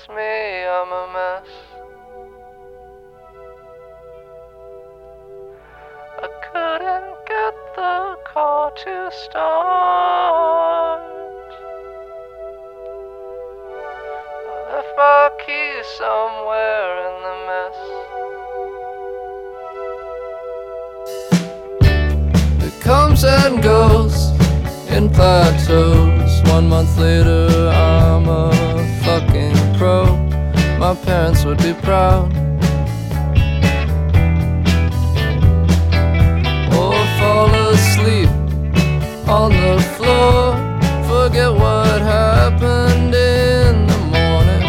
just me, I'm a mess. I couldn't get the car to start. I left my keys somewhere in the mess. It comes and goes in plateaus. One month later, My parents would be proud. Or fall asleep on the floor. Forget what happened in the morning.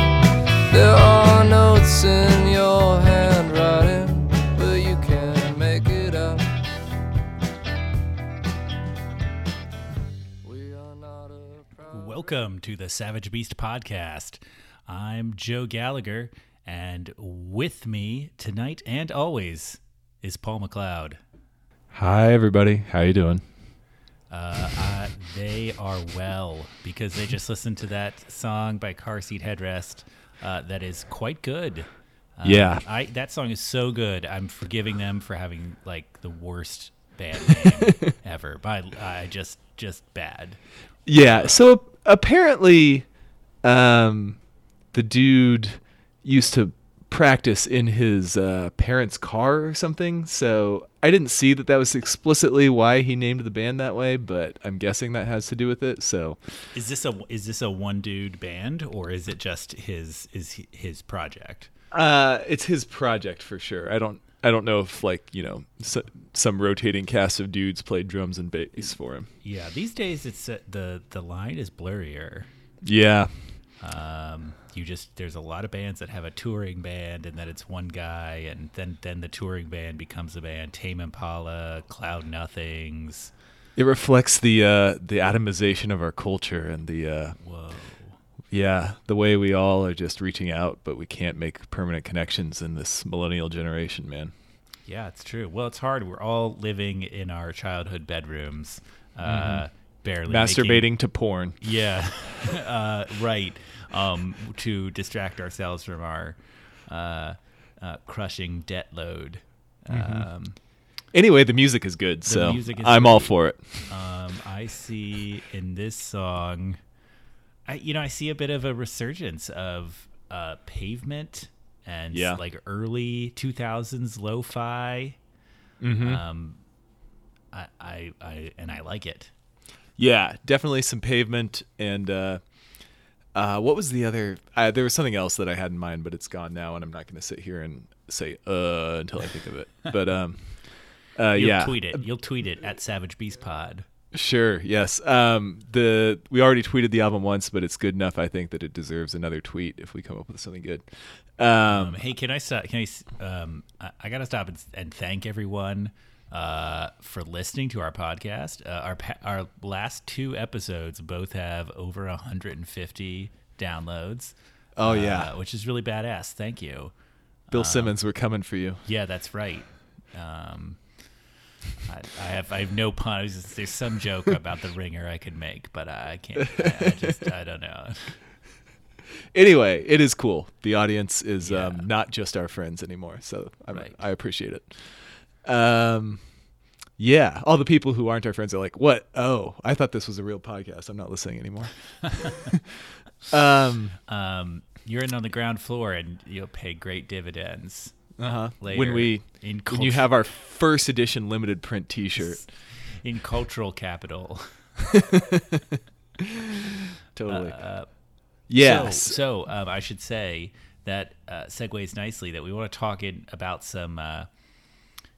There are notes in your handwriting, but you can't make it a Welcome to the Savage Beast podcast. Joe Gallagher, and with me tonight and always is Paul McLeod. Hi everybody, how you doing? Uh, uh, they are well because they just listened to that song by Car Seat Headrest uh, that is quite good. Uh, Yeah. I that song is so good. I'm forgiving them for having like the worst band name ever. But I just just bad. Yeah, so apparently um the dude used to practice in his uh, parents' car or something. So I didn't see that that was explicitly why he named the band that way, but I'm guessing that has to do with it. So Is this a is this a one dude band or is it just his is his project? uh it's his project for sure. I don't I don't know if like, you know, s some rotating cast of dudes played drums and bass for him. Yeah, these days it's uh, the the line is blurrier. Yeah. Um, you just there's a lot of bands that have a touring band and then it's one guy and then then the touring band becomes a band. Tame Impala, Cloud Nothings. It reflects the uh, the atomization of our culture and the uh, Whoa. yeah the way we all are just reaching out, but we can't make permanent connections in this millennial generation, man. Yeah, it's true. Well, it's hard. We're all living in our childhood bedrooms, uh, barely Masturbating making- to porn. Yeah, uh, right. Um, to distract ourselves from our uh, uh, crushing debt load. Um, Anyway, the music is good, so is I'm all for it. um, I see in this song, I you know I see a bit of a resurgence of uh, pavement and Yeah. like early 2000s lo-fi. Mhm. Um, I, I I and I like it. Yeah, definitely some pavement and uh, uh, what was the other? Uh, there was something else that I had in mind, but it's gone now, and I'm not going to sit here and say uh until I think of it. But um, uh, You'll yeah, tweet it. You'll tweet it at Savage Beast Pod. Sure. Yes. Um, the we already tweeted the album once, but it's good enough. I think that it deserves another tweet if we come up with something good. Um, Um, hey, can I stop? Can I? Um, I, I got to stop and, and thank everyone uh, for listening to our podcast. Uh, our pa- our last two episodes both have over 150 downloads. Oh, uh, yeah. which is really badass. Thank you. Bill Simmons, we're coming for you. Yeah, that's right. Um, I, I have I have no pun. Just- There's some joke about the ringer I could make, but I can't. I, I just I don't know. Anyway, it is cool. The audience is Yeah. um, not just our friends anymore, so I, Right. I appreciate it. Um, yeah, all the people who aren't our friends are like, "What? Oh, I thought this was a real podcast. I'm not listening anymore." um, Um, you're in on the ground floor, and you'll pay great dividends. uh-huh. Later When we in when you have our first edition limited print T-shirt, in cultural capital. totally. Uh, yes. So, so um, I should say that uh, segues nicely that we want to talk in about some uh,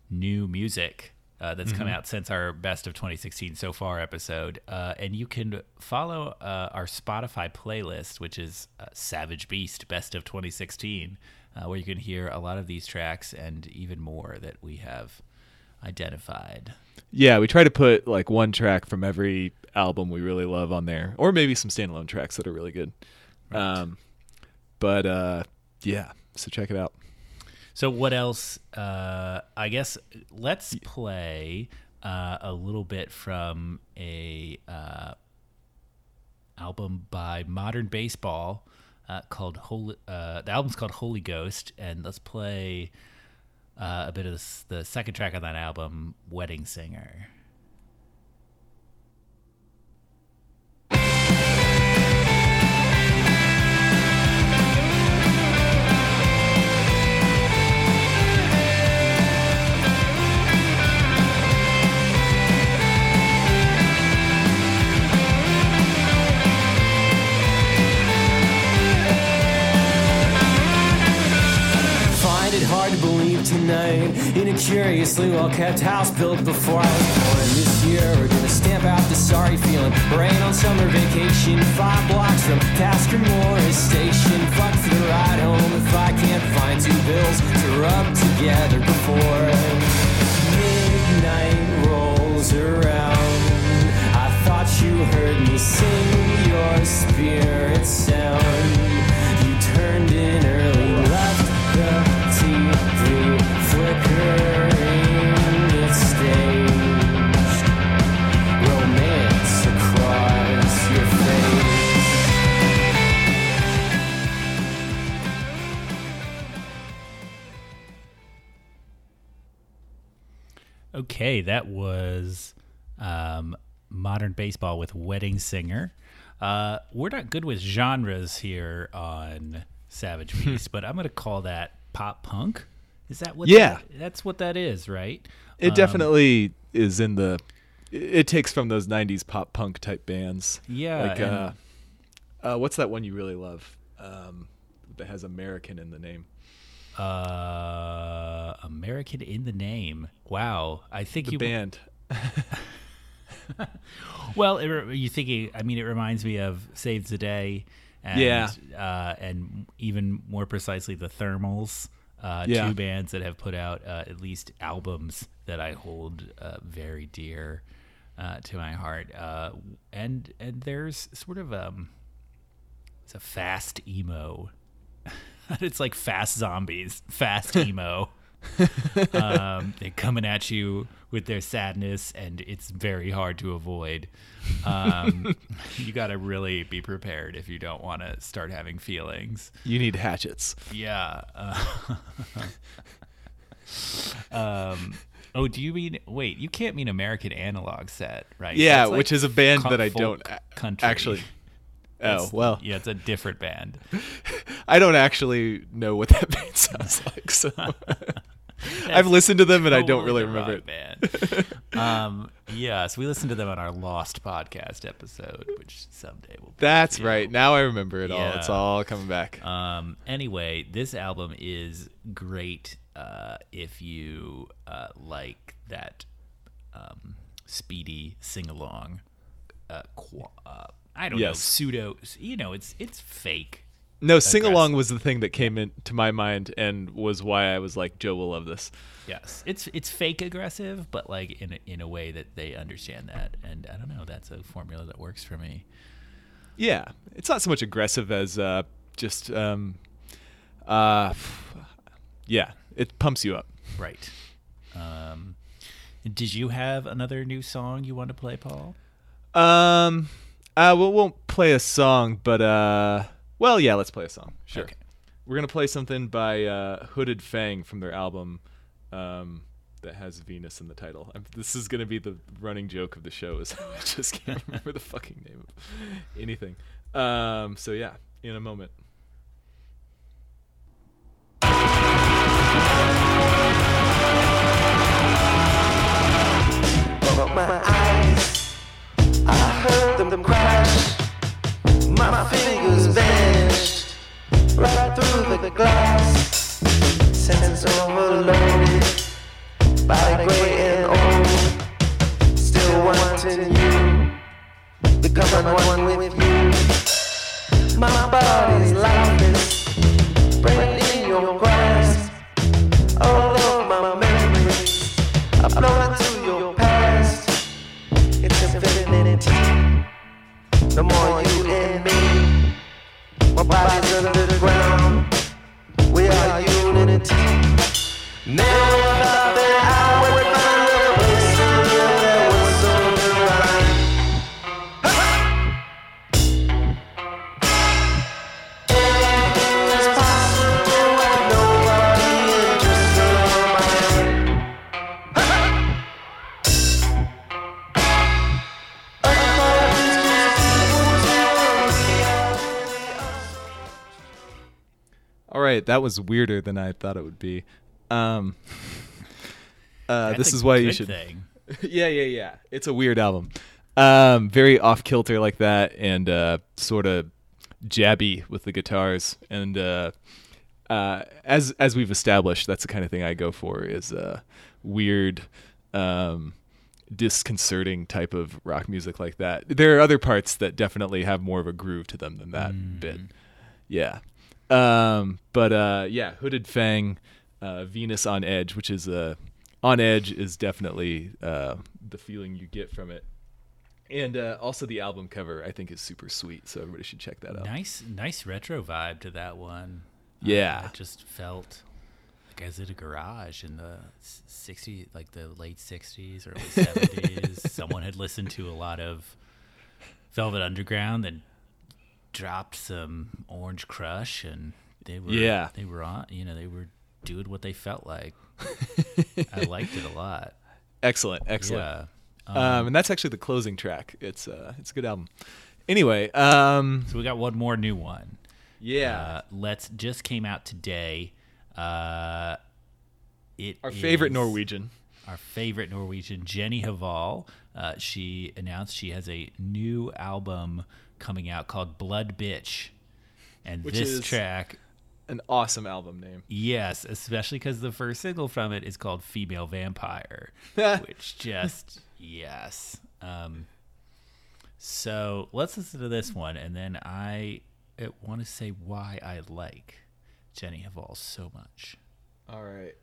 new music uh, that's come out since our best of 2016 so far episode, uh, and you can follow uh, our Spotify playlist, which is uh, Savage Beast Best of 2016, uh, where you can hear a lot of these tracks and even more that we have identified. Yeah, we try to put like one track from every album we really love on there, or maybe some standalone tracks that are really good. Um, but uh, yeah, so check it out. So what else? Uh, I guess let's play uh, a little bit from a uh, album by Modern Baseball, uh, called Holy. Uh, the album's called Holy Ghost, and let's play uh, a bit of this, the second track on that album, Wedding Singer. Tonight in a curiously well kept house built before I was born. This year we're gonna stamp out the sorry feeling. Rain on summer vacation, five blocks from Tasker Morris Station. Fuck for the ride home if I can't find two bills to rub together before midnight rolls around. I thought you heard me sing your spirit sound. You turned in early, Okay, that was um, modern baseball with Wedding Singer. Uh, we're not good with genres here on Savage Beast, but I'm going to call that pop punk. Is that what? Yeah. that- that's what that is, right? It Um, definitely is in the. It takes from those '90s pop punk type bands. Yeah, Like, uh, uh, what's that one you really love? Um, that has American in the name. Uh, American in the name. Wow, I think The you. band. Well, it, you thinking? I mean, it reminds me of Saves the Day. And, Yeah. Uh, and even more precisely, the Thermals. Uh, Yeah. Two bands that have put out uh, at least albums that I hold uh, very dear uh, to my heart. Uh, and and there's sort of um, it's a fast emo. it's like fast zombies, fast emo. um, they're coming at you with their sadness, and it's very hard to avoid. Um, you got to really be prepared if you don't want to start having feelings. You need hatchets. Yeah. Uh, um, oh, do you mean? Wait, you can't mean American Analog Set, right? Yeah, like which is a band that I don't country. actually. Oh It's- well, yeah, it's a different band. I don't actually know what that band sounds like, so I've listened to them and I don't really remember rock it. Band. um, yeah, so we listened to them on our Lost podcast episode, which someday will. Be That's know. right. Now I remember it all. It's all coming back. Um, anyway, this album is great uh, if you uh, like that um, speedy sing along. Uh, qu- uh, I don't know pseudo. You know, it's it's fake. No, sing along was the thing that came into my mind and was why I was like, Joe will love this. Yes, it's it's fake aggressive, but like in a, in a way that they understand that, and I don't know. That's a formula that works for me. Yeah, it's not so much aggressive as uh, just, um, uh, yeah, it pumps you up. Right. Um, did you have another new song you want to play, Paul? Um, uh, we won't play a song, but uh, well, yeah, let's play a song. Sure. Okay. We're gonna play something by uh, Hooded Fang from their album, um, that has Venus in the title. I'm, this is gonna be the running joke of the show. Is I just can't remember the fucking name of anything. Um, so yeah, in a moment. But my eyes, I heard them crash. My fingers vanished right through the glass. Senses overloaded, body gray and old. Still wanting you, becoming one with you. My body's lifeless, brain in your grasp. All of my memories are blown into your past. It's infinity. No more you. Body's under the ground. We are unity. Never right, that was weirder than I thought it would be. Um, uh, this is why you should. Thing. yeah, yeah, yeah. It's a weird album. Um, very off kilter like that, and uh, sort of jabby with the guitars. And uh, uh, as as we've established, that's the kind of thing I go for is uh, weird, um, disconcerting type of rock music like that. There are other parts that definitely have more of a groove to them than that bit. Yeah. Um, but uh, yeah, Hooded Fang, uh, Venus on Edge, which is uh, on Edge is definitely uh, the feeling you get from it. And uh, also the album cover, I think, is super sweet. So everybody should check that out. Nice, nice retro vibe to that one. Yeah. Uh, it just felt like I was in a garage in the s- 60, like the late 60s, early 70s. Someone had listened to a lot of Velvet Underground and dropped some Orange Crush, and they were, Yeah. they were on, you know, they were doing what they felt like. I liked it a lot. Excellent, excellent. Yeah. Um, and that's actually the closing track. It's uh, it's a good album. Anyway, um, So we got one more new one. yeah, Uh, Let's just came out today. Uh, it our favorite Norwegian. Our favorite Norwegian, Jenny Hval. Uh, she announced she has a new album coming out called Blood Bitch, and Which this is- track, An awesome album name. yes, especially because the first single from it is called "Female Vampire," which just yes. Um, so let's listen to this one, and then I want to say why I like Jenny Hval so much. All right.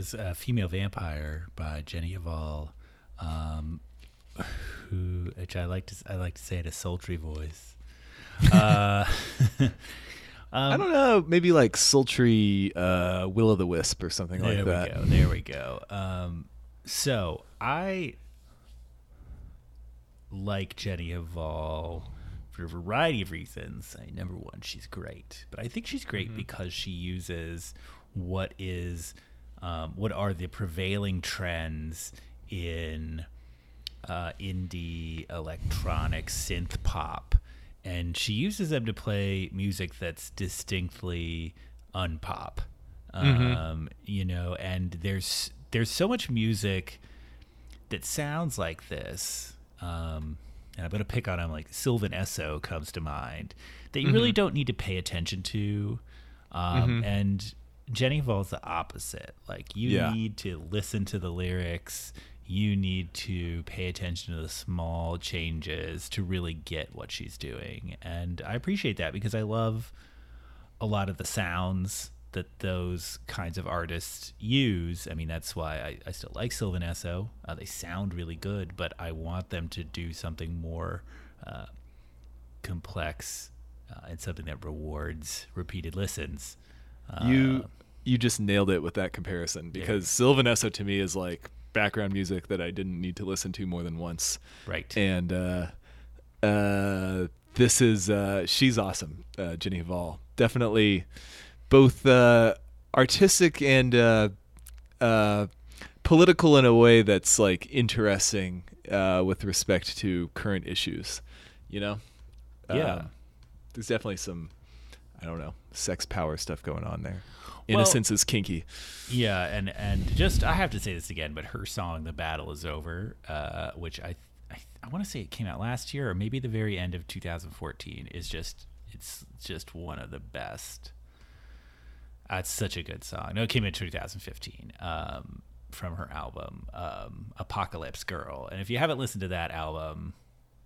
Was uh, "Female Vampire" by Jenny Hval, um, who, which I like to I like to say in a sultry voice. Uh, I don't know, maybe like sultry uh, Will o' the Wisp or something there like we that. go. There we go. Um, so I like Jenny Hval for a variety of reasons. I, number one, she's great, but I think she's great because she uses what is um, what are the prevailing trends in uh, indie electronic synth pop, and she uses them to play music that's distinctly unpop. Um, you know, and there's there's so much music that sounds like this. Um, and I'm gonna pick on him like Sylvan Esso comes to mind that you really don't need to pay attention to. Um, And Jenny Hval's the opposite. Like you Yeah. need to listen to the lyrics. You need to pay attention to the small changes to really get what she's doing. And I appreciate that because I love a lot of the sounds that those kinds of artists use. I mean, that's why I, I still like Sylvan Esso. Uh, they sound really good, but I want them to do something more uh, complex uh, and something that rewards repeated listens. Uh, You you just nailed it with that comparison because Sylvan Esso to me is like background music that I didn't need to listen to more than once. Right. And uh, uh, this is uh, she's awesome, uh, Jenny Hval. Definitely both uh, artistic and uh, uh, political in a way that's like interesting uh, with respect to current issues. You know, Yeah. There's definitely some I don't know sex power stuff going on there. Well- Innocence is kinky. Yeah, and and just I have to say this again, but her song "The Battle Is Over," uh, which I I, I want to say it came out last year or maybe the very end of 2014, is just it's just one of the best. Uh, it's such a good song. No, it came in 2015 um, from her album um, "Apocalypse Girl," and if you haven't listened to that album,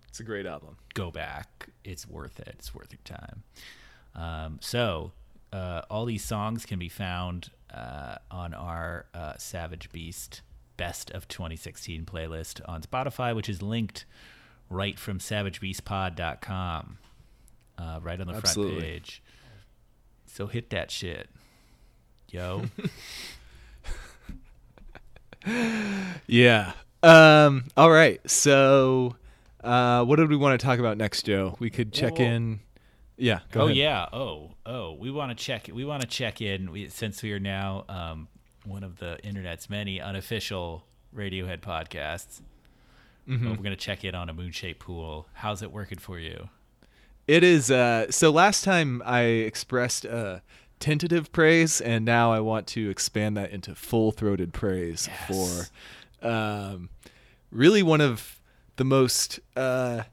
It's a great album. go back. It's worth it. It's worth your time. Um, so, uh, all these songs can be found uh, on our uh, Savage Beast Best of 2016 playlist on Spotify, which is linked right from savagebeastpod.com, uh, right on the Absolutely. front page. So hit that shit, yo. Yeah. Um. All right. So, uh, what did we want to talk about next, Joe? We could check Well- in. Yeah. Go oh ahead. yeah. Oh oh. We want to check. We want to check in we, since we are now um, one of the internet's many unofficial Radiohead podcasts. Mm-hmm. We're gonna check in on a moon shaped pool. How's it working for you? It is. Uh. So last time I expressed uh tentative praise, and now I want to expand that into full-throated praise Yes. for, um, really one of the most uh.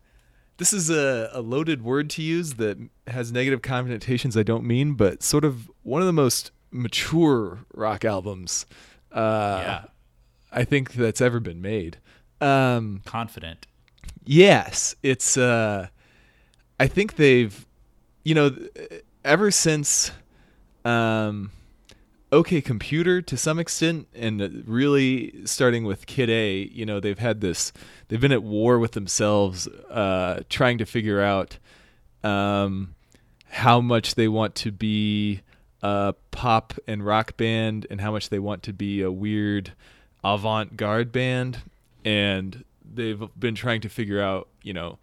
This is a, a loaded word to use that has negative connotations I don't mean, but sort of one of the most mature rock albums uh, yeah. I think that's ever been made. Um, Confident. yes, it's. Uh, I think they've, you know, ever since, um, OK Computer to some extent, and really starting with Kid A, you know, they've had this. They've been at war with themselves, uh, trying to figure out um, how much they want to be a pop and rock band and how much they want to be a weird avant-garde band and they've been trying to figure out you know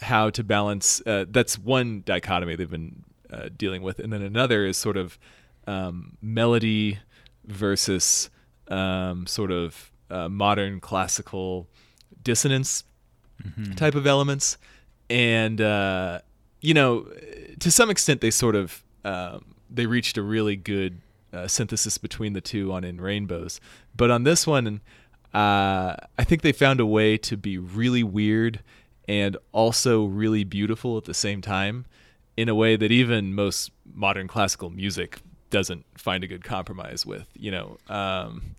how to balance uh, that's one dichotomy they've been uh, dealing with and then another is sort of um, melody versus um, sort of uh, modern classical dissonance type of elements. And uh, you know to some extent they sort of um, they reached a really good uh, synthesis between the two on in rainbows. But on this one uh, i think they found a way to be really weird and also really beautiful at the same time in a way that even most modern classical music doesn't find a good compromise with you know um,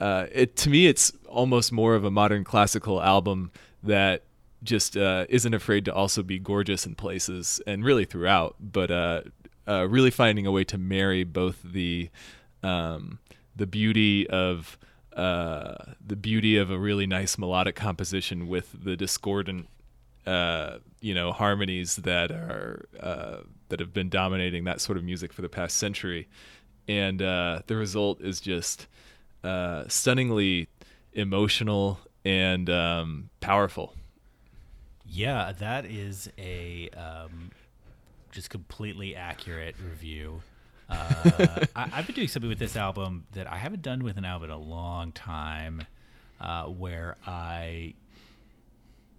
uh, it to me it's almost more of a modern classical album that just uh, isn't afraid to also be gorgeous in places and really throughout, but uh, uh, really finding a way to marry both the um, the beauty of uh, the beauty of a really nice melodic composition with the discordant uh, you know harmonies that are that have been dominating that sort of music for the past century, and uh, the result is just uh, stunningly emotional and um, powerful. Yeah, that is a um, just completely accurate review. Uh, I, I've been doing something with this album that I haven't done with an album in a long time, uh, where I,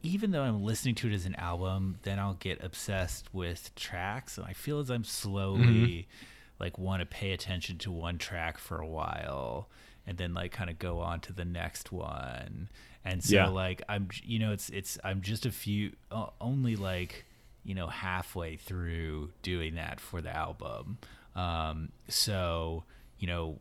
even though I'm listening to it as an album, then I'll get obsessed with tracks, and I feel as I'm slowly like want to pay attention to one track for a while, and then like kind of go on to the next one. And so Yeah. like I'm you know it's it's I'm just a few uh, only like you know halfway through doing that for the album. Um so you know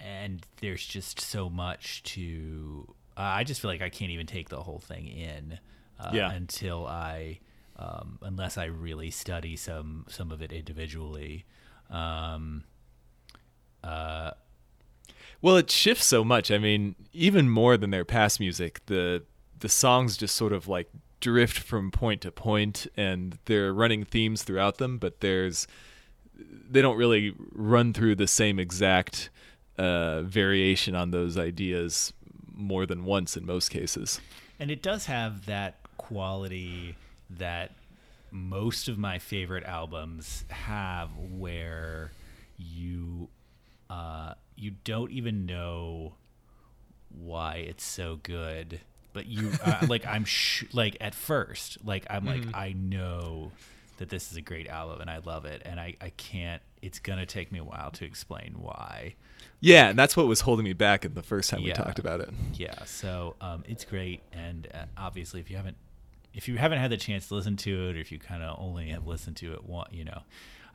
and there's just so much to uh, I just feel like I can't even take the whole thing in uh, Yeah. until I um, unless I really study some some of it individually. Um, uh, Well, it shifts so much. I mean, even more than their past music, the the songs just sort of like drift from point to point, and they're running themes throughout them. But there's they don't really run through the same exact uh, variation on those ideas more than once in most cases. And it does have that quality that most of my favorite albums have where you uh, you don't even know why it's so good but you uh, like i'm sh- like at first like i'm like i know that this is a great album and i love it and i i can't it's gonna take me a while to explain why Yeah, and that's what was holding me back in the first time we talked about it. yeah so um, it's great and uh, obviously if you haven't if you haven't had the chance to listen to it or if you kind of only have listened to it one you know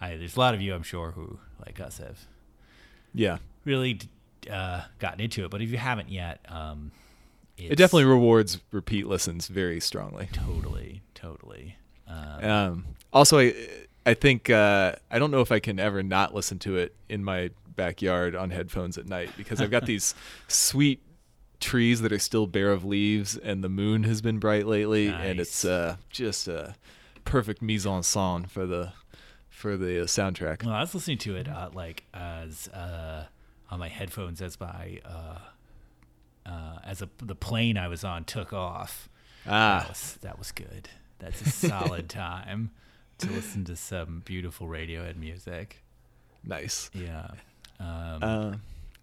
I, there's a lot of you i'm sure who like us have Yeah. really uh, gotten into it but if you haven't yet um It definitely rewards repeat listens very strongly. totally totally um, Um, also, I I think uh, I don't know if I can ever not listen to it in my backyard on headphones at night because I've got these sweet trees that are still bare of leaves, and the moon has been bright lately, and it's uh, just a perfect mise en scène for the for the uh, soundtrack. Well, I was listening to it uh, like as uh, on my headphones as my uh, uh, as a, the plane I was on took off. That Ah, was that was good. That's a solid time to listen to some beautiful Radiohead music. nice. Yeah. Um, Uh,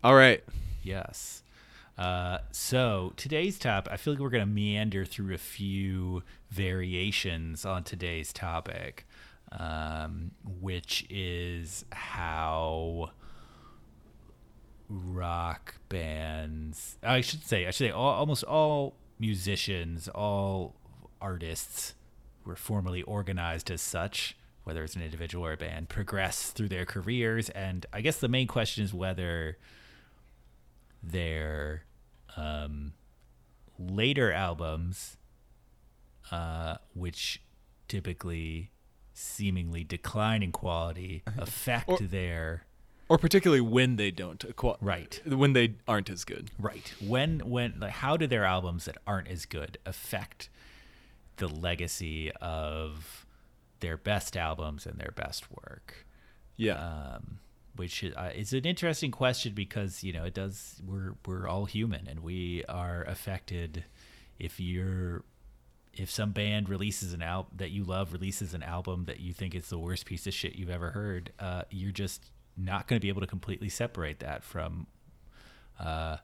all right. Yes. Uh, so today's top, I feel like we're going to meander through a few variations on today's topic, um, which is how rock bands, I should say, I should say, all, almost all musicians, all artists were formally organized as such, whether it's an individual or a band, progress through their careers. And I guess the main question is whether their um, later albums, uh, which typically seemingly decline in quality, affect Or- their Or particularly when they don't acqui- Right. when they aren't as good. right when when like how do their albums that aren't as good affect the legacy of their best albums and their best work. Yeah. um, which is, uh, an interesting question because you know it does we're we're all human and we are affected if you're if some band releases an album that you love releases an album that you think is the worst piece of shit you've ever heard uh, you're just not going to be able to completely separate that from uh,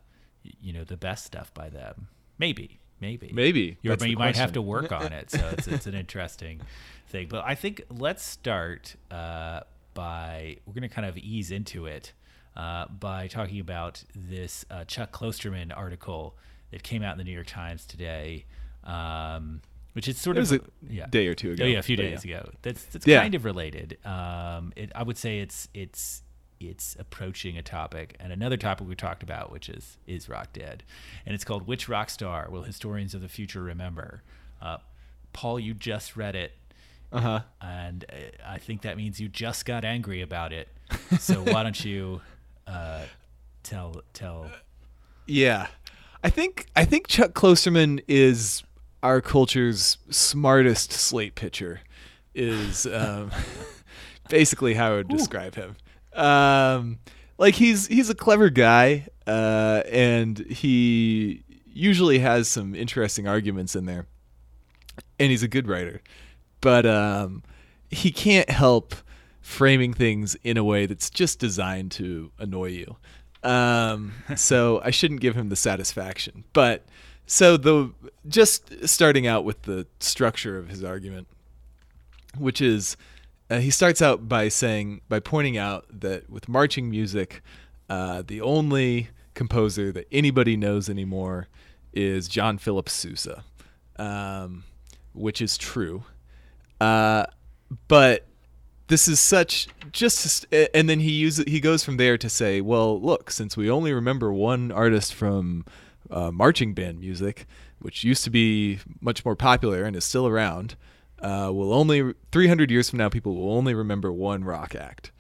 you know the best stuff by them. Maybe maybe Maybe. You might have to work on it so it's, it's an interesting thing but i think let's start uh, by we're going to kind of ease into it uh, by talking about this uh, chuck klosterman article that came out in the new york times today um, which is sort It of a yeah. day or two ago. Oh yeah, a few days ago. That's that's Yeah. kind of related. Um, it, I would say it's it's it's approaching a topic and another topic we talked about, which is is rock dead, and it's called "Which Rock Star Will Historians of the Future Remember?" Uh, Paul, you just read it, Uh huh. and uh, I think that means you just got angry about it. So why don't you uh, tell tell? Yeah. I think I think Chuck Klosterman is our culture's smartest slate pitcher. Is um, basically how I would describe him. Um, like he's he's a clever guy, uh, and he usually has some interesting arguments in there, and he's a good writer. But um, he can't help framing things in a way that's just designed to annoy you. Um, so I shouldn't give him the satisfaction. But so the just starting out with the structure of his argument, which is uh, he starts out by saying by pointing out that with marching music, uh, the only composer that anybody knows anymore is John Philip Sousa, um, which is true. Uh, but this is such just and then he uses he goes from there to say well look since we only remember one artist from uh, marching band music which used to be much more popular and is still around uh, will only 300 years from now people will only remember one rock act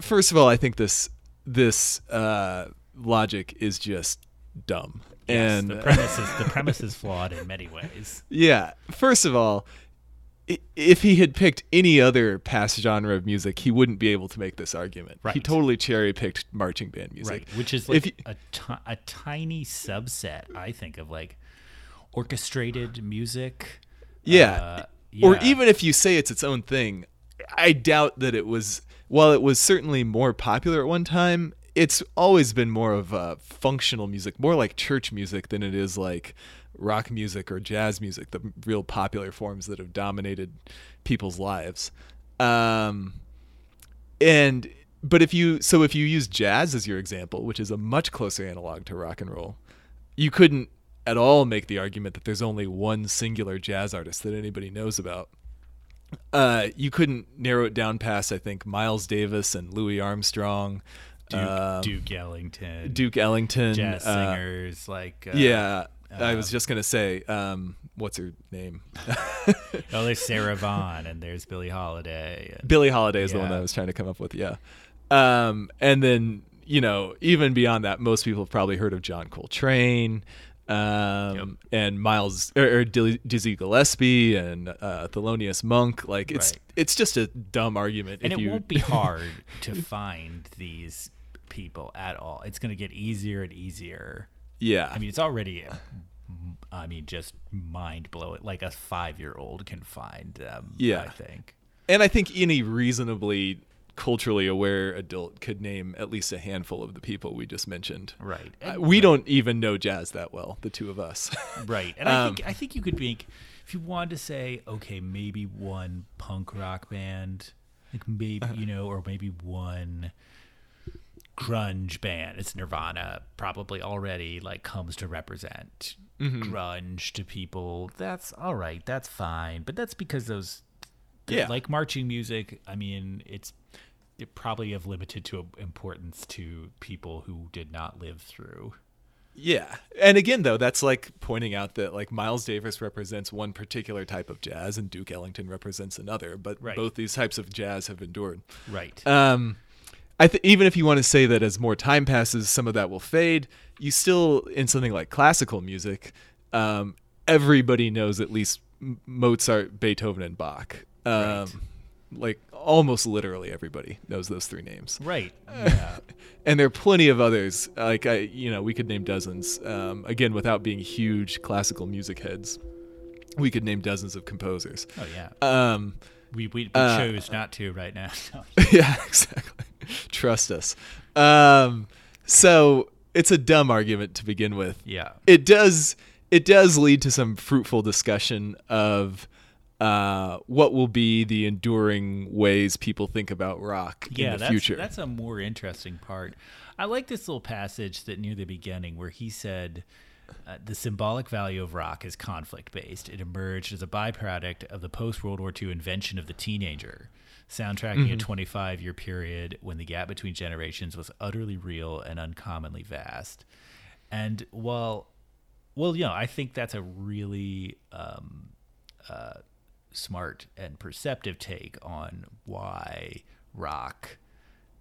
first of all i think this this uh, logic is just dumb Yes, and the premise is the premise is flawed in many ways. yeah. First of all, if he had picked any other past genre of music, he wouldn't be able to make this argument. Right. He totally cherry picked marching band music, right which is If like you- a ti- tiny subset i think of like orchestrated music Yeah. Uh, Or even if you say it's its own thing, I doubt that it was. While it was certainly more popular at one time, it's always been more of uh, functional music, more like church music than it is like rock music or jazz music, the real popular forms that have dominated people's lives. Um, and but if you so if you use jazz as your example, which is a much closer analog to rock and roll, you couldn't at all make the argument that there's only one singular jazz artist that anybody knows about. Uh, you couldn't narrow it down past I think Miles Davis and Louis Armstrong, duke, um, duke ellington Duke Ellington, jazz uh, singers like uh, yeah, I was just gonna say, um, what's her name? oh there's sarah vaughan and there's billie holiday and, Billie Holiday is the one I was trying to come up with. Yeah, um, and then you know even beyond that, most people have probably heard of John Coltrane. Um, and Miles or, or Dizzy Gillespie and uh, Thelonious Monk, like it's Right. it's just a dumb argument. and it you, won't be hard to find these people at all it's going to get easier and easier yeah, I mean, it's already, I mean, just mind blowing. Like a five year old can find them. Yeah. I think. And I think any reasonably culturally aware adult could name at least a handful of the people we just mentioned. Right. Uh, we don't even know jazz that well, the two of us. Right. And I Um, think I think you could make if you wanted to say, okay, maybe one punk rock band, like maybe Uh-huh. you know, or maybe one grunge band. It's Nirvana probably already like comes to represent Mm-hmm. grunge to people. That's all right. That's fine. But that's because those Yeah. like marching music, I mean, it's it probably of limited to importance to people who did not live through. yeah. And again though, that's like pointing out that like Miles Davis represents one particular type of jazz and Duke Ellington represents another, but Right. both these types of jazz have endured. Right. Um, I th- even if you want to say that as more time passes, some of that will fade. You still, in something like classical music, um, everybody knows at least Mozart, Beethoven, and Bach. Um, Right. Like almost literally everybody knows those three names, right. Yeah. and there are plenty of others. Like I, you know, we could name dozens. Um, again, without being huge classical music heads, we could name dozens of composers. Oh yeah. Um, We we, we Uh, chose not to right now. yeah, exactly. Trust us. Um, so it's a dumb argument to begin with. yeah. It does. It does lead to some fruitful discussion of uh, what will be the enduring ways people think about rock Yeah, in the that's future. that's a more interesting part. I like this little passage that near the beginning where he said uh, the symbolic value of rock is conflict based. It emerged as a byproduct of the post World War II invention of the teenager, soundtracking Mm-hmm. a 25 year period when the gap between generations was utterly real and uncommonly vast. And while, well, you know, I think that's a really um, uh, smart and perceptive take on why rock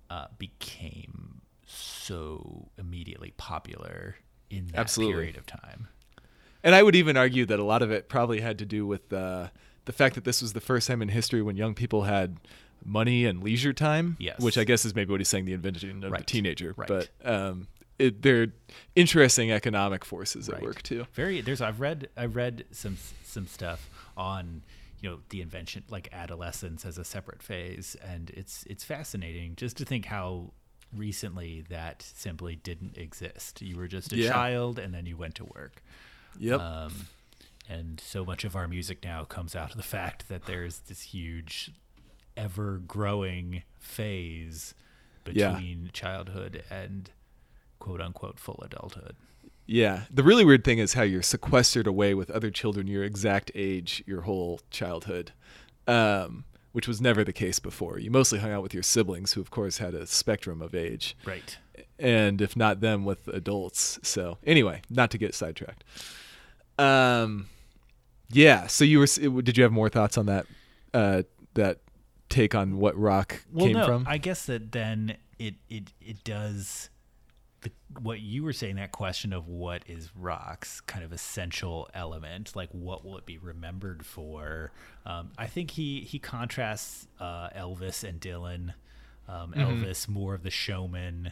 uh, became so immediately popular in that Absolutely. period of time. And I would even argue that a lot of it probably had to do with uh, the fact that this was the first time in history when young people had money and leisure time. Yes. Which I guess is maybe what he's saying the invention of the teenager. Right. But um, it, they're interesting economic forces at Right. work too. Very there's I've read I've read some some stuff on you know the invention like adolescence as a separate phase and it's it's fascinating just to think how recently that simply didn't exist. You were just a Yeah. child and then you went to work. Yep. Um, and so much of our music now comes out of the fact that there's this huge, ever growing phase Yeah. between childhood and quote unquote full adulthood. Yeah. The really weird thing is how you're sequestered away with other children your exact age your whole childhood, um, which was never the case before. You mostly hung out with your siblings, who, of course, had a spectrum of age, Right. and if not them, with adults. So, anyway, not to get sidetracked. Um, yeah. So you were? Did you have more thoughts on that? Uh, that take on what rock Well, came no, from? I guess that then it it it does the, what you were saying, that question of what is rock's kind of essential element, like what will it be remembered for? Um, I think he he contrasts uh, Elvis and Dylan. Um, Elvis more of the showman,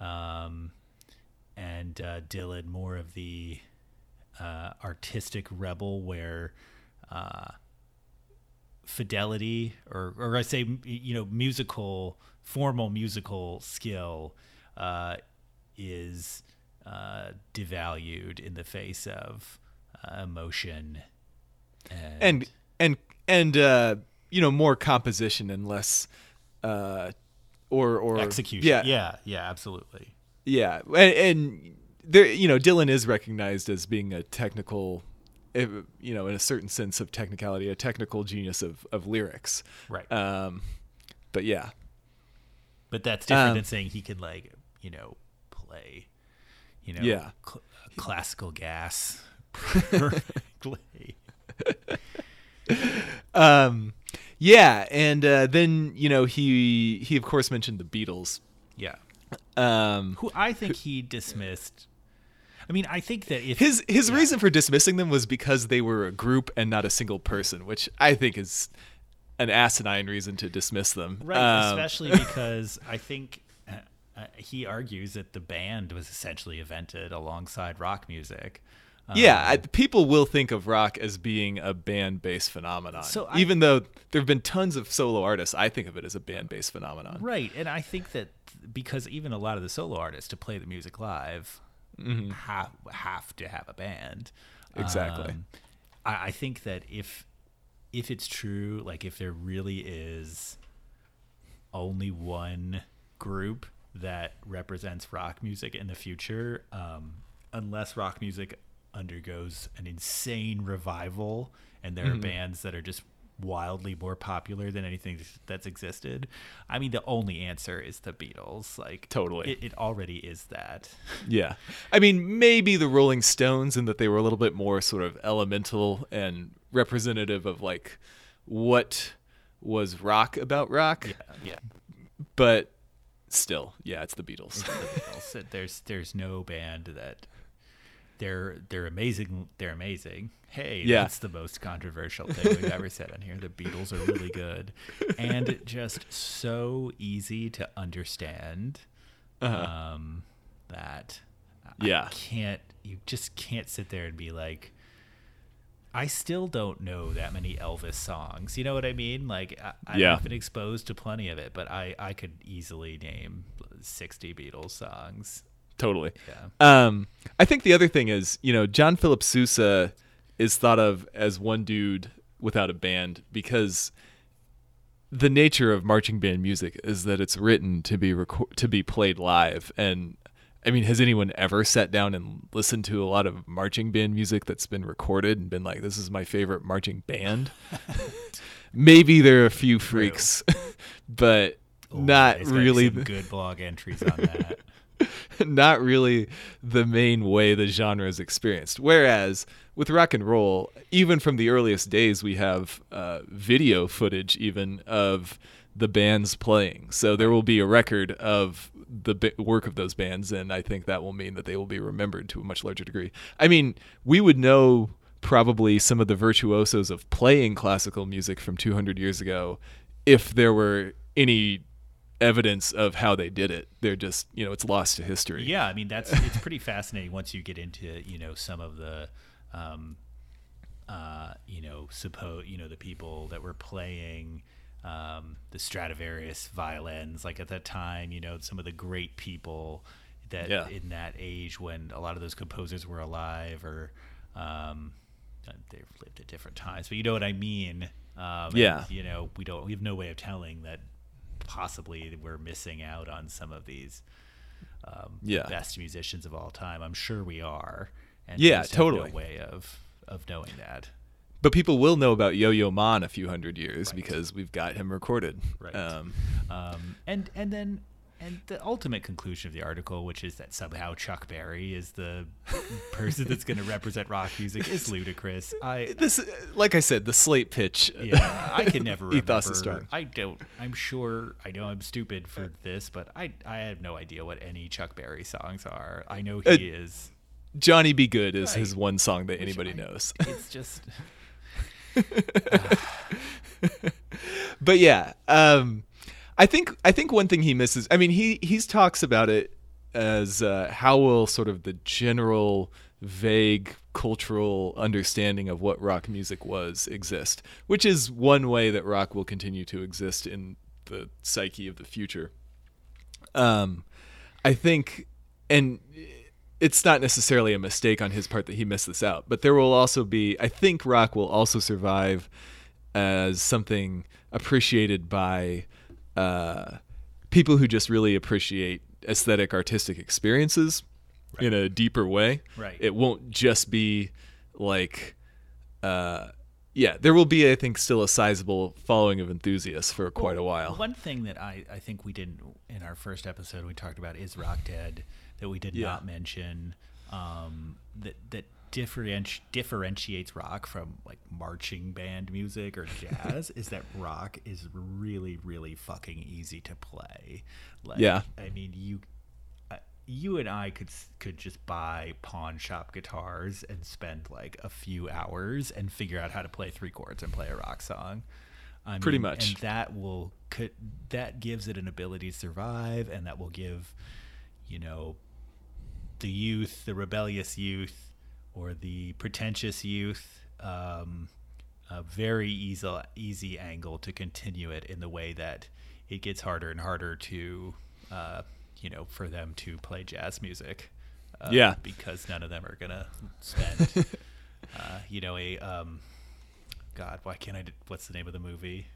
um, and uh, Dylan more of the uh, artistic rebel, where uh, fidelity or or I say you know musical formal musical skill uh, is uh, devalued in the face of uh, emotion and, and and and uh, you know more composition and less uh, or or execution. Yeah, yeah, yeah, absolutely. yeah, and, and there you know Dylan is recognized as being a technical. if- You know, in a certain sense of technicality, a technical genius of, of lyrics. Right. Um, but yeah, But that's different Um, than saying he can like you know play, you know, Yeah. cl- classical gas perfectly. um, yeah, and uh, then you know he he of course mentioned the Beatles. Yeah, Um, who I think he dismissed. I mean, I think that if his his yeah. reason for dismissing them was because they were a group and not a single person, which I think is an asinine reason to dismiss them. Right, Um, especially because I think uh, he argues that the band was essentially invented alongside rock music. yeah, I, people will think of rock as being a band-based phenomenon. So I- even though there have been tons of solo artists, I think of it as a band-based phenomenon. Right, and I think that because even a lot of the solo artists to play the music live have have to have a band. Exactly. Um, I, I think that if if it's true, like if there really is only one group that represents rock music in the future, um, unless rock music undergoes an insane revival and there are bands that are just wildly more popular than anything that's existed. I mean, the only answer is the Beatles. Like, Totally. it, it already is that. Yeah. I mean, maybe the Rolling Stones in that they were a little bit more sort of elemental and representative of like what was rock about rock. Yeah, yeah. But still, yeah, it's the Beatles. the Beatles. There's there's no band that they're they're amazing. They're amazing. Hey, Yeah. that's the most controversial thing we've ever said on here. The Beatles are really good, and just so easy to understand. Um, that I Uh-huh. Yeah. can't you just can't sit there and be like. I still don't know that many Elvis songs. You know what I mean? Like, I, I've Yeah. been exposed to plenty of it, but I, I could easily name 60 Beatles songs. totally. Yeah. Um, I think the other thing is, you know, John Philip Sousa is thought of as one dude without a band because the nature of marching band music is that it's written to be reco- to be played live and I mean, has anyone ever sat down and listened to a lot of marching band music that's been recorded and been like, "This is my favorite marching band"? Maybe there are a few freaks, but not really. some good blog entries on that. not really the main way the genre is experienced. Whereas with rock and roll, even from the earliest days, we have uh, video footage even of the bands playing. So there will be a record of the work of those bands, and I think that will mean that they will be remembered to a much larger degree. I mean, we would know probably some of the virtuosos of playing classical music from 200 years ago if there were any evidence of how they did it. They're just, you know, it's lost to history. yeah, I mean that's it's pretty fascinating once you get into you know some of the, um, uh, you know, suppose you know the people that were playing. Um, the Stradivarius violins, like at that time, you know, some of the great people that Yeah. in that age when a lot of those composers were alive or um, uh, they've lived at different times, but you know what I mean. Um, and, Yeah. you know, we don't, we have no way of telling that possibly we're missing out on some of these um, Yeah. best musicians of all time. I'm sure we are. And Yeah, have no totally. way of of knowing that. But people will know about Yo-Yo Ma in a few hundred years because we've got him recorded. Right. Um, Um, and and then And the ultimate conclusion of the article, which is that somehow Chuck Berry is the person that's going to represent rock music, is ludicrous. I This, like I said, the slate pitch. yeah, I can never remember. Ethos is strong. I don't. I'm sure. I know I'm stupid for this, but I I have no idea what any Chuck Berry songs are. I know he Uh, is. Johnny B. Goode is his one song that anybody I- knows. It's just but yeah, um, I think I think one thing he misses. I mean, he he talks about it as uh, how will sort of the general vague cultural understanding of what rock music was exist, which is one way that rock will continue to exist in the psyche of the future. Um, I think, and it's not necessarily a mistake on his part that he missed this out, but there will also be, I think rock will also survive as something appreciated by uh, people who just really appreciate aesthetic artistic experiences in a deeper way. Right. It won't just be like, uh, yeah, there will be, I think, still a sizable following of enthusiasts for quite a while. One thing that I, I think we didn't in our first episode we talked about is Rock Dead that we did Yeah. not mention um, that that differenti- differentiates rock from like marching band music or jazz is that rock is really really fucking easy to play. Like, Yeah. I mean you. uh, You and I could could just buy pawn shop guitars and spend like a few hours and figure out how to play three chords and play a rock song. I Pretty mean, much. and that will could that gives it an ability to survive and that will give you know the youth the rebellious youth or the pretentious youth um, a very easy easy angle to continue it in the way that it gets harder and harder to uh, you know for them to play jazz music uh, Yeah. because none of them are gonna spend uh, you know a um, God, why can't I? What's the name of the movie?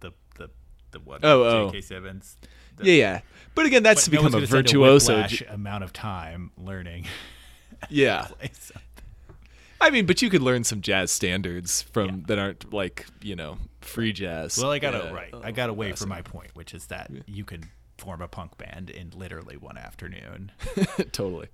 The the the one. Oh, oh. J.K. Simmons. The- Yeah, yeah. But again, that's to no become a virtuoso. whiplash amount of time learning. yeah. I mean, but you could learn some jazz standards from Yeah. that aren't like you know free jazz. Well, I got Uh, right. I got away from my point, which is that you can form a punk band in literally one afternoon. totally.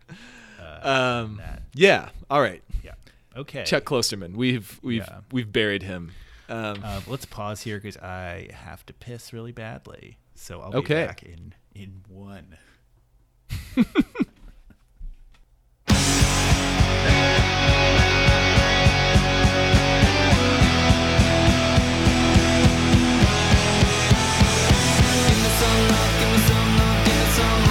Uh, Um, yeah. All right. yeah. Okay. Chuck Klosterman. We've we've Yeah. we've buried him. Um, Uh, let's pause here because I have to piss really badly. So I'll Okay. be back in in one. Give me some love, give me some love, give me some.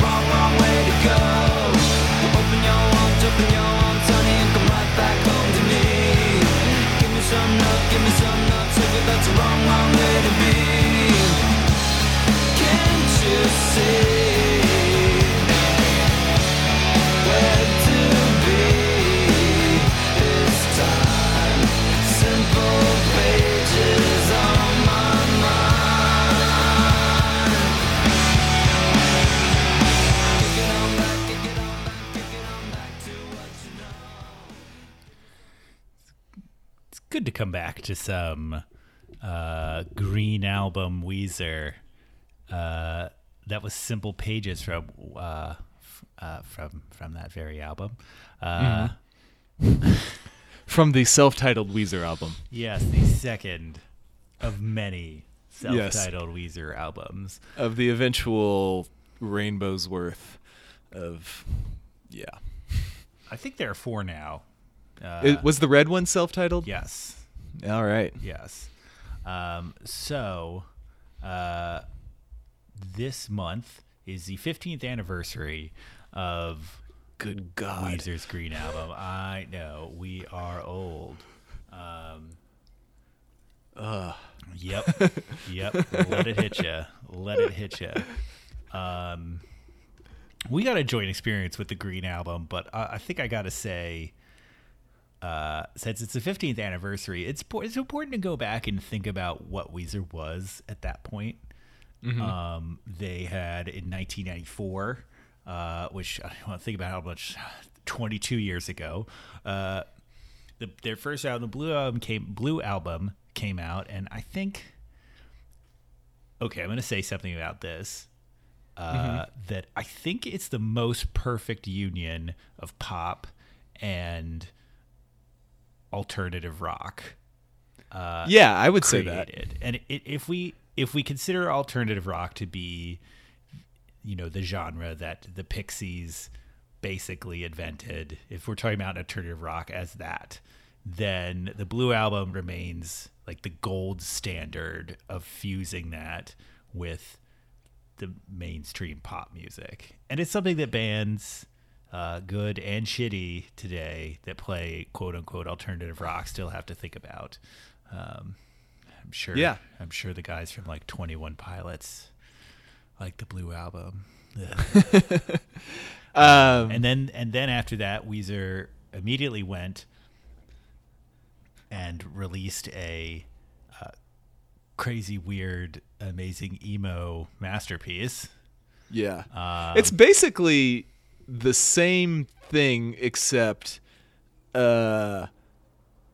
I back to some uh, Green Album Weezer. Uh, that was Simple Pages from uh, f- uh, from from that very album. Uh, from the self-titled Weezer album. Yes, the second of many self-titled Weezer albums. of the eventual rainbow's worth of yeah. I think there are four now. Uh, It- was the red one self-titled? yes, All right. yes. Um, so, uh, this month is the 15th anniversary of Good God. Weezer's Green Album. I know we are old. Um, Yep. yep. Let it hit you. Let it hit you. Um, we got a joint experience with the Green Album, but I, I think I got to say, uh, since it's the 15th anniversary, it's it's important to go back and think about what Weezer was at that point. Um, they had in 1994, uh, which I want to think about how much 22 years ago. Uh, the, their first album, the Blue album came Blue album came out, and I think. Okay, I'm going to say something about this. Uh, That I think it's the most perfect union of pop and alternative rock uh, yeah, I would say that. And i if we if we consider alternative rock to be, you know, the genre that the Pixies basically invented, if we're talking about alternative rock as that, then the Blue Album remains like the gold standard of fusing that with the mainstream pop music. And it's something that bands, uh, good and shitty today, that play quote unquote alternative rock still have to think about. Um, I'm sure. Yeah. I'm sure the guys from like 21 Pilots like the Blue Album. Um, and then and then after that, Weezer immediately went and released a uh, crazy, weird, amazing emo masterpiece. yeah, Um, it's basically the same thing except uh,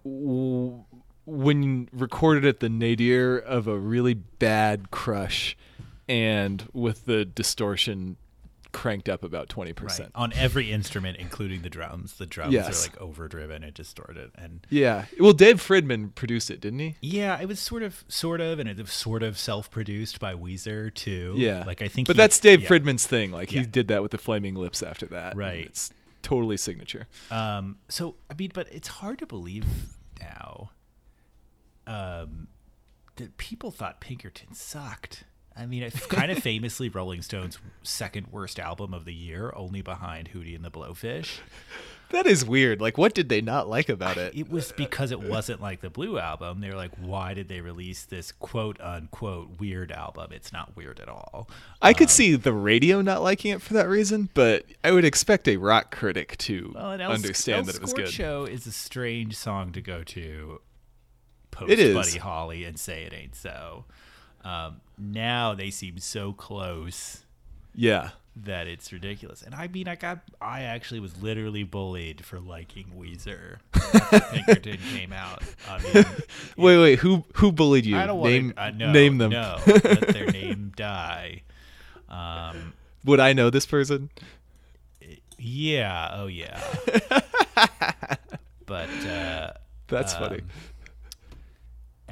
w- when recorded at the nadir of a really bad crush, and with the distortion cranked up about twenty Right. percent. On every instrument, including the drums. The drums Yes. are like overdriven and distorted. And Yeah, well, Dave Fridmann produced it, didn't he? yeah, it was sort of, sort of, and it was sort of self-produced by Weezer too. Yeah, like I think. but he- that's Dave yeah. Fridmann's thing. Like he did that with the Flaming Lips after that. Right. It's totally signature. Um, so I mean, but it's hard to believe now. Um, that people thought Pinkerton sucked. I mean, it's kind of famously Rolling Stones' second worst album of the year, only behind Hootie and the Blowfish. That is weird. Like, what did they not like about it? It was because it wasn't like the Blue album. They were like, why did they release this quote unquote weird album? It's not weird at all. I could um, see the radio not liking it for that reason, but I would expect a rock critic to Well, El, understand El that it was Scorch good. Show is a strange song to go to post It is. Buddy Holly and say it ain't so. Um, now they seem so close Yeah. that it's ridiculous. And I mean, I got, I actually was literally bullied for liking Weezer Pinkerton came out. I mean, Wait, wait. Who who bullied you? I don't want name to uh, no, name them. No, let their name die. Um, Would I know this person? yeah. Oh yeah. but. uh That's funny.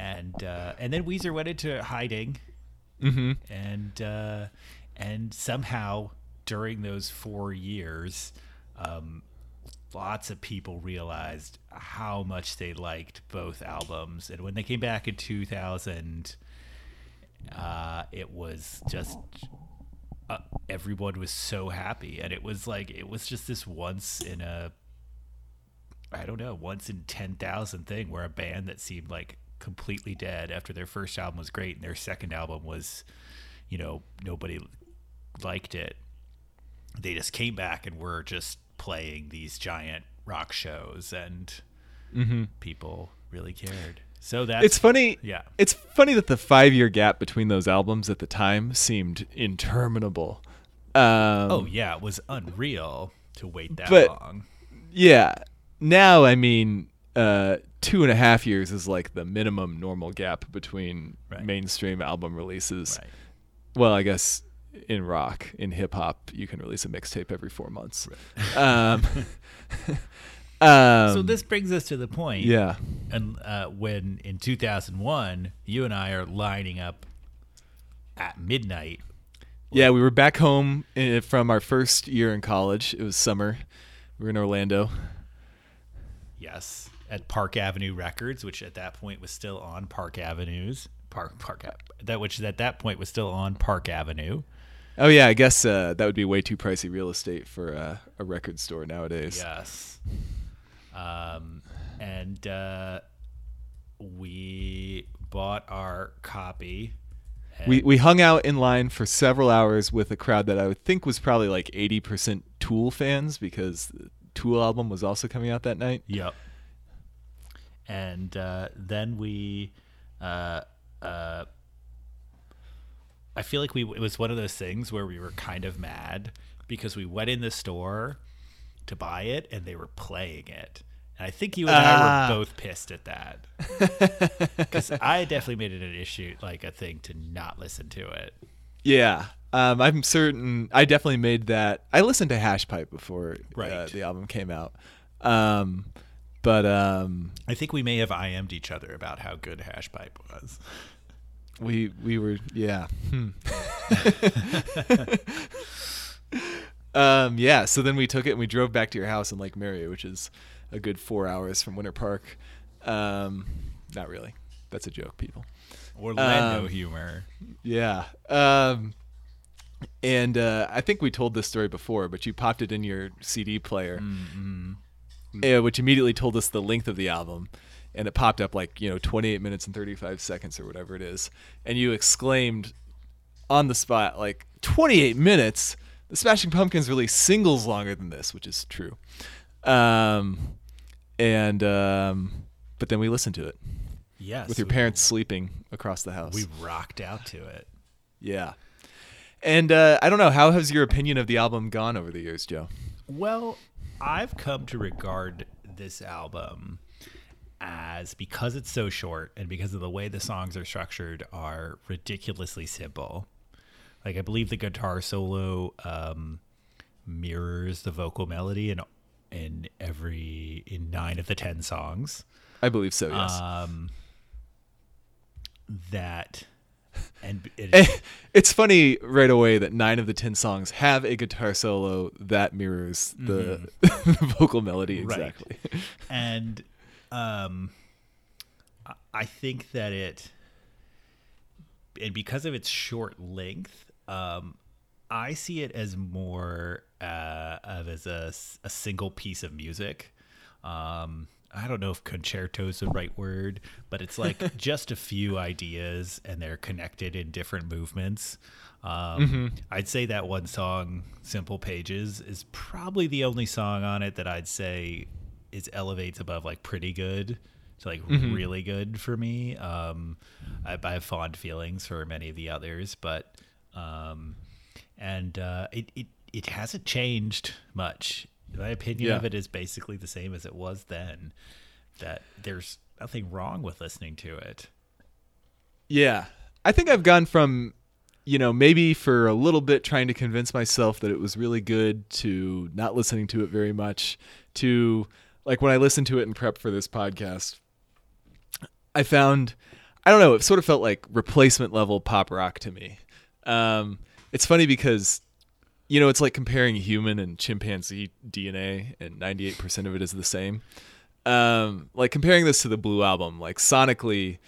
And uh, and then Weezer went into hiding, Mm-hmm. and uh, and somehow during those four years, um, lots of people realized how much they liked both albums, and when they came back in two thousand, uh, it was just. Uh, everyone was so happy, and it was like it was just this once in a I don't know, once in 10,000 thing where a band that seemed like completely dead after their first album was great and their second album was, you know, nobody liked it. They just came back and were just playing these giant rock shows and people really cared. So that It's funny. Yeah. It's funny that the five year gap between those albums at the time seemed interminable. Um, Oh yeah, it was unreal to wait that But- long. yeah. Now, I mean, uh, two and a half years is like the minimum normal gap between Right. mainstream album releases. Right. Well, I guess in rock, in hip hop, you can release a mixtape every four months. Um, um, So this brings us to the point yeah. and uh, when in 2001 you and I are lining up at midnight Yeah, we were back home uh, from our first year in college. It was summer. We were in Orlando. yes at Park Avenue Records which at that point was still on Park Avenues Park Park that which at that point was still on Park Avenue Oh yeah, I guess uh, that would be way too pricey real estate for uh, a record store nowadays. yes um and uh we bought our copy We we hung out in line for several hours with a crowd that I would think was probably like 80% Tool fans because the Tool album was also coming out that night. Yep. And uh, then we, uh, uh, I feel like we it was one of those things where we were kind of mad because we went in the store to buy it and they were playing it, And I think you and I Ah. were both pissed at that. Because I definitely made it an issue, like a thing to not listen to it. Yeah. Um, I'm certain. I definitely made that. I listened to Hash Pipe before uh, the album came out. Um, but um, I think we may have IM'd each other about how good Hash Pipe was. we we were yeah. Hmm. um, yeah. So then we took it and we drove back to your house in Lake Mary, which is a good four hours from Winter Park. Um, not really. That's a joke, people. Orlando Um, humor. Yeah. Um, and uh, I think we told this story before, but you popped it in your CD player, uh, which immediately told us the length of the album. And it popped up like, you know, 28 minutes and 35 seconds or whatever it is. And you exclaimed on the spot, like, 28 minutes? The Smashing Pumpkins released singles longer than this, which is true. Um, and, um, but then we listened to it Yes. with your we- parents sleeping across the house. We rocked out to it. Yeah. And uh, I don't know, how has your opinion of the album gone over the years, Joe? Well, I've come to regard this album as because it's so short and because of the way the songs are structured are ridiculously simple. Like I believe the guitar solo um, mirrors the vocal melody in in every in nine of the ten songs. I believe so, yes. Um, that and it, it's funny right away that nine of the ten songs have a guitar solo that mirrors the, the vocal melody Mm-hmm. Right. exactly. and um I- think that it and because of its short length um i see it as more uh of as a single piece of music um I don't know if concerto is the right word, but it's like just a few ideas and they're connected in different movements. Um, I'd say that one song, Simple Pages, is probably the only song on it that I'd say is elevates above like pretty good to like really good for me. Um, I, I have fond feelings for many of the others, but um, and uh, it, it it hasn't changed much. My opinion Yeah. of it is basically the same as it was then. That there's nothing wrong with listening to it. Yeah. I think I've gone from, you know, maybe for a little bit trying to convince myself that it was really good to not listening to it very much to like when I listened to it in prep for this podcast, I found I don't know, it sort of felt like replacement level pop rock to me. Um, it's funny because you know, it's like comparing human and chimpanzee DNA and 98% of it is the same. Um, like comparing this to the Blue album, like sonically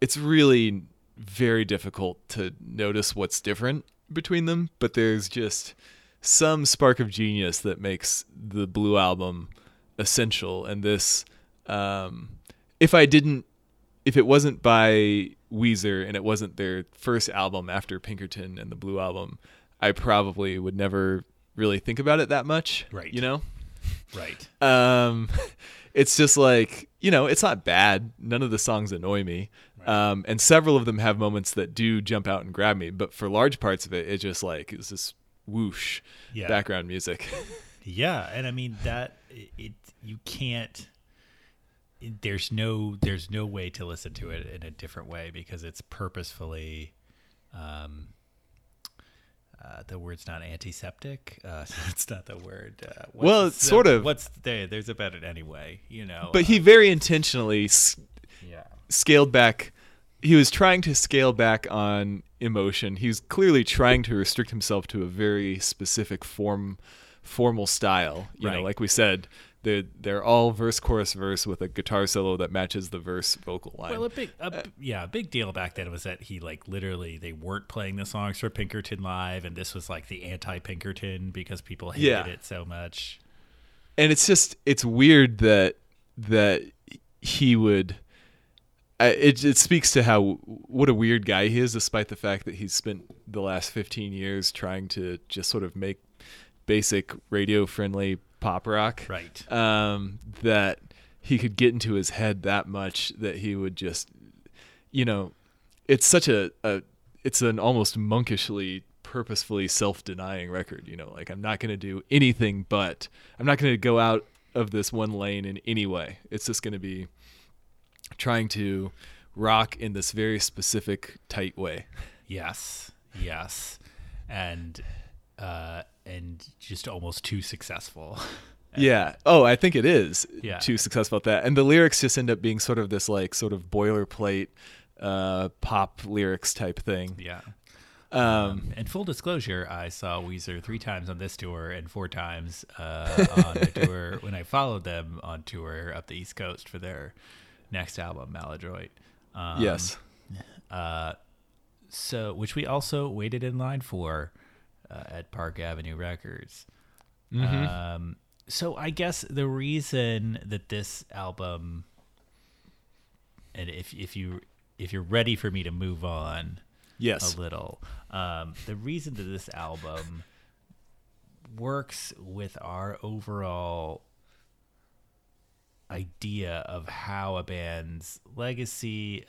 it's really very difficult to notice what's different between them, but there's just some spark of genius that makes the Blue album essential. And this, um, if I didn't, if it wasn't by Weezer and it wasn't their first album after Pinkerton and the Blue album, I probably would never really think about it that much. Right. You know? Right. um it's just like you know it's not bad none of the songs annoy me um and several of them have moments that do jump out and grab me but for large parts of it it just like it's this whoosh Yeah. background music Yeah, and I mean that it, it you can't there's no there's no way to listen to it in a different way because it's purposefully um uh, the word's not antiseptic. Uh, it's not the word. Uh, Well, it's sort of. What's there? There's about it anyway. You know. but uh, he very intentionally s- yeah. scaled back he was trying to scale back on emotion he was clearly trying to restrict himself to a very specific form formal style you know like we said they're, they're all verse chorus verse with a guitar solo that matches the verse vocal line Well, a big, a, yeah, a big deal back then was that he like literally they weren't playing the songs for Pinkerton live, and this was like the anti-Pinkerton because people hated Yeah. it so much. and it's just it's weird that that he would I- it it speaks to how what a weird guy he is despite the fact that he's spent the last 15 years trying to just sort of make basic radio friendly pop rock Right. um that he could get into his head that much that he would just you know it's such a, a it's an almost monkishly purposefully self-denying record you know like i'm not going to do anything but i'm not going to go out of this one lane in any way. It's just going to be trying to rock in this very specific tight way. Yes, yes, and uh, and just almost too successful. Yeah. Oh, I think it is Yeah. too successful at that. And the lyrics just end up being sort of this like sort of boilerplate uh pop lyrics type thing. yeah. Um And full disclosure, I saw Weezer three times on this tour and four times uh, on a tour when I followed them on tour up the East Coast for their next album, Maladroit. Um, yes. So, which we also waited in line for uh, at Park Avenue Records. Um, so I guess the reason that this album, and if if you if you're ready for me to move on, Yes. a little. Um, the reason that this album works with our overall idea of how a band's legacy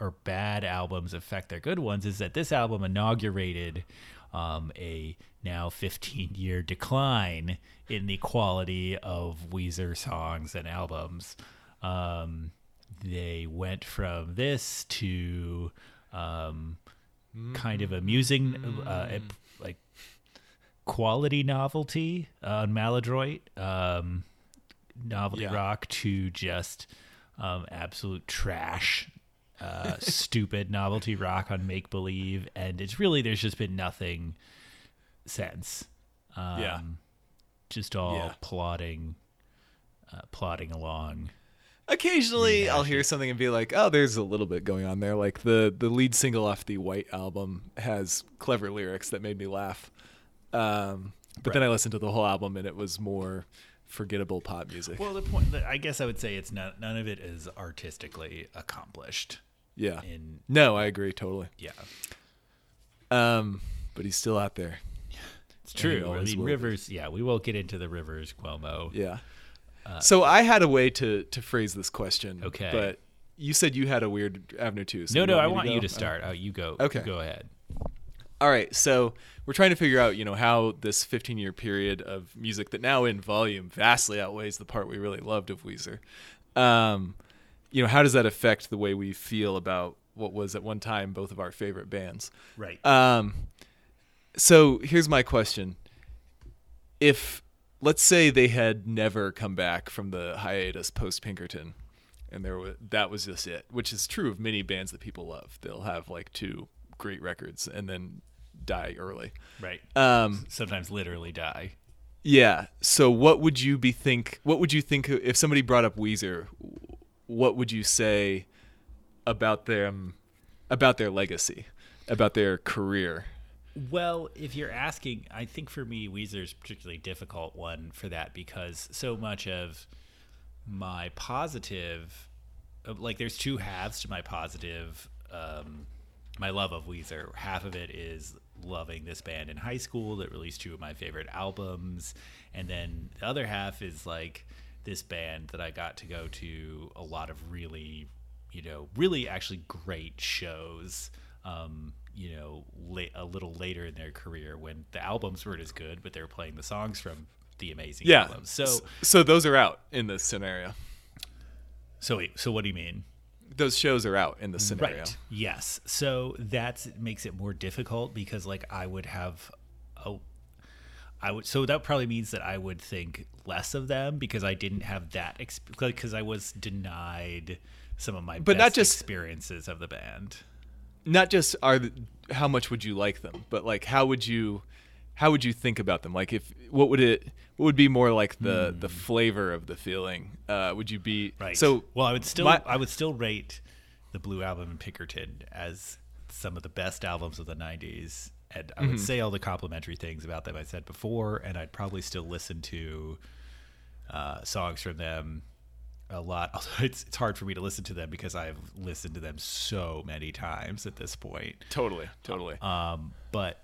or bad albums affect their good ones is that this album inaugurated um, a now 15 year decline in the quality of Weezer songs and albums. Um, they went from this to um, kind of amusing, uh, ep- like quality novelty on Maladroit, um, novelty Yeah. rock to just um, absolute trash, uh, stupid novelty rock on Make Believe, and it's really there's just been nothing since. Um, Yeah. just all Yeah. plodding, uh, plodding along. Occasionally I'll hear something and be like, "Oh, there's a little bit going on there." Like the the lead single off the White album has clever lyrics that made me laugh. Um but then I listened to the whole album and it was more forgettable pop music. Well, the point, I guess I would say it's not none of it is artistically accomplished. Yeah. In No, I agree totally. yeah, Um but he's still out there. it's true. I mean, will. Rivers. Yeah, we won't get into the Rivers Cuomo. Yeah. so I had a way to to phrase this question. Okay. But you said you had a weird avenue too. So No, no, I want go? you to start. Oh, you go. Okay. you go ahead. All right, so we're trying to figure out, you know, how this 15-year period of music that now in volume vastly outweighs the part we really loved of Weezer. Um, you know, how does that affect the way we feel about what was at one time both of our favorite bands? Right. Um, so here's my question: If let's say they had never come back from the hiatus post Pinkerton, and there was that was just it, which is true of many bands that people love. They'll have like two great records and then die early. right. Um, Sometimes literally die. yeah. So what would you be think? What would you think if somebody brought up Weezer? What would you say about them, about their legacy, about their career? Well, if you're asking, I think for me, Weezer's particularly difficult one for that because so much of my positive, uh, like there's two halves to my positive, um, my love of Weezer. Half of it is loving this band in high school that released two of my favorite albums, and then the other half is like this band that I got to go to a lot of really, you know, really actually great shows. Um, you know, la- a little later in their career when the albums weren't as good, but they were playing the songs from the amazing Yeah. albums. So, so those are out in this scenario. so wait, so what do you mean? Those shows are out in the scenario. Right. Yes. So that makes it more difficult because like I would have oh I would so that probably means that I would think less of them because I didn't have that because I was denied some of my But best not just- experiences of the band. Not just are how much would you like them, but like how would you how would you think about them? Like if what would it what would be more like the the flavor of the feeling? Uh, would you be Right. So well, I would still my- I would still rate the Blue Album and Pinkerton as some of the best albums of the '90s, and I would Mm-hmm. say all the complimentary things about them I said before, and I'd probably still listen to uh, songs from them a lot. Although it's it's hard for me to listen to them because I've listened to them so many times at this point. totally totally Um, but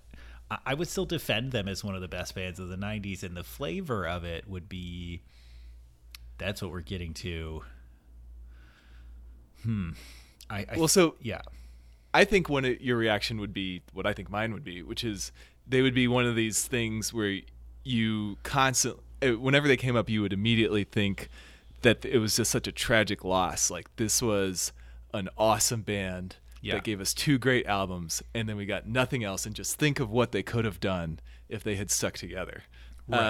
I, I would still defend them as one of the best bands of the '90s, and the flavor of it would be. That's what we're getting to. Hmm. I, I well, so yeah. I think one of your reaction would be what I think mine would be, which is they would be one of these things where you constantly, whenever they came up, you would immediately think that it was just such a tragic loss. Like this was an awesome band Yeah. that gave us two great albums, and then we got nothing else. And just think of what they could have done if they had stuck together. Right.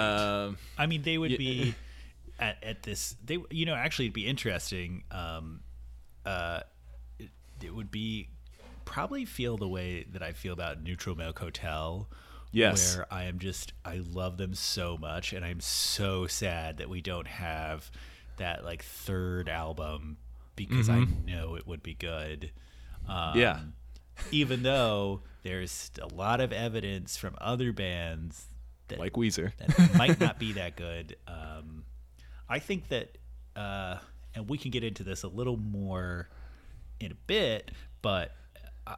Um, I mean, they would Yeah. be at, at this. They, you know, actually, it'd be interesting. Um, uh, it, it would be probably feel the way that I feel about Neutral Milk Hotel. Yes. Where I am just, I love them so much, and I'm so sad that we don't have that like third album because I know it would be good. Um, Mm-hmm. yeah. even though there's a lot of evidence from other bands that Like Weezer. that might not be that good. Um, I think that, uh, and we can get into this a little more in a bit, but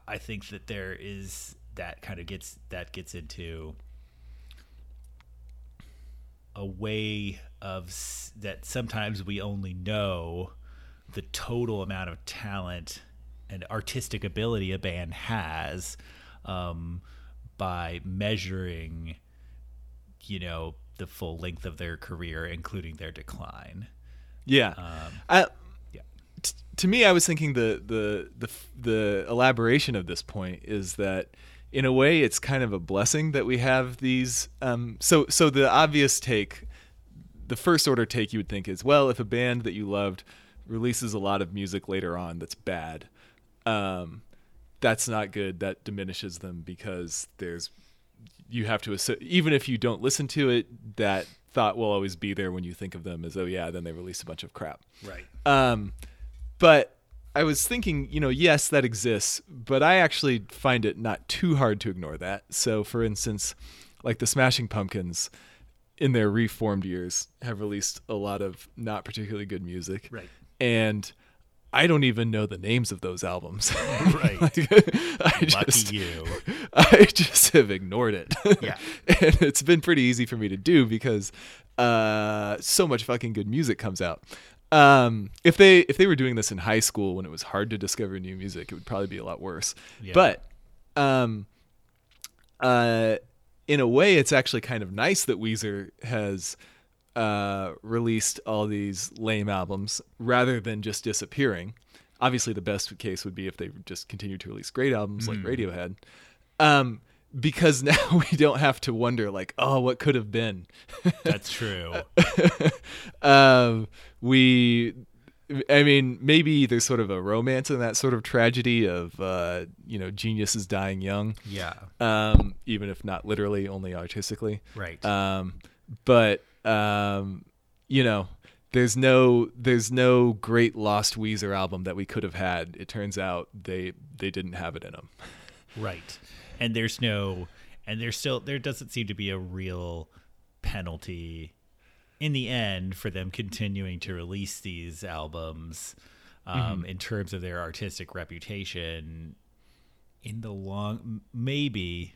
I- think that there is that kind of gets that gets into a way of that sometimes we only know the total amount of talent and artistic ability a band has um, by measuring you know the full length of their career including their decline Yeah. Um, yeah. To me, I was thinking the, the the the elaboration of this point is that in a way it's kind of a blessing that we have these. Um, so so the obvious take, the first order take you would think is well, if a band that you loved releases a lot of music later on that's bad, um, that's not good. That diminishes them because there's you have to even if you don't listen to it, that thought will always be there when you think of them as oh yeah, then they release a bunch of crap. right Um, but I was thinking, you know, yes, that exists, but I actually find it not too hard to ignore that. So, for instance, like the Smashing Pumpkins, in their reformed years, have released a lot of not particularly good music, Right. And I don't even know the names of those albums. Right. I lucky just, you I just have ignored it. Yeah. and it's been pretty easy for me to do because uh, so much fucking good music comes out. Um, if they if they were doing this in high school when it was hard to discover new music, it would probably be a lot worse. Yeah. But um, uh, in a way, it's actually kind of nice that Weezer has uh, released all these lame albums rather than just disappearing. Obviously, the best case would be if they just continued to release great albums like Radiohead, um, because now we don't have to wonder like, oh, what could have been. that's true um, we, I mean, maybe there's sort of a romance in that sort of tragedy of uh, you know geniuses dying young. yeah um, even if not literally, only artistically. right Um, but um, you know, there's no there's no great lost Weezer album that we could have had. It turns out they they didn't have it in them. right and there's no and there's still there doesn't seem to be a real penalty in the end for them continuing to release these albums um, in terms of their artistic reputation in the long maybe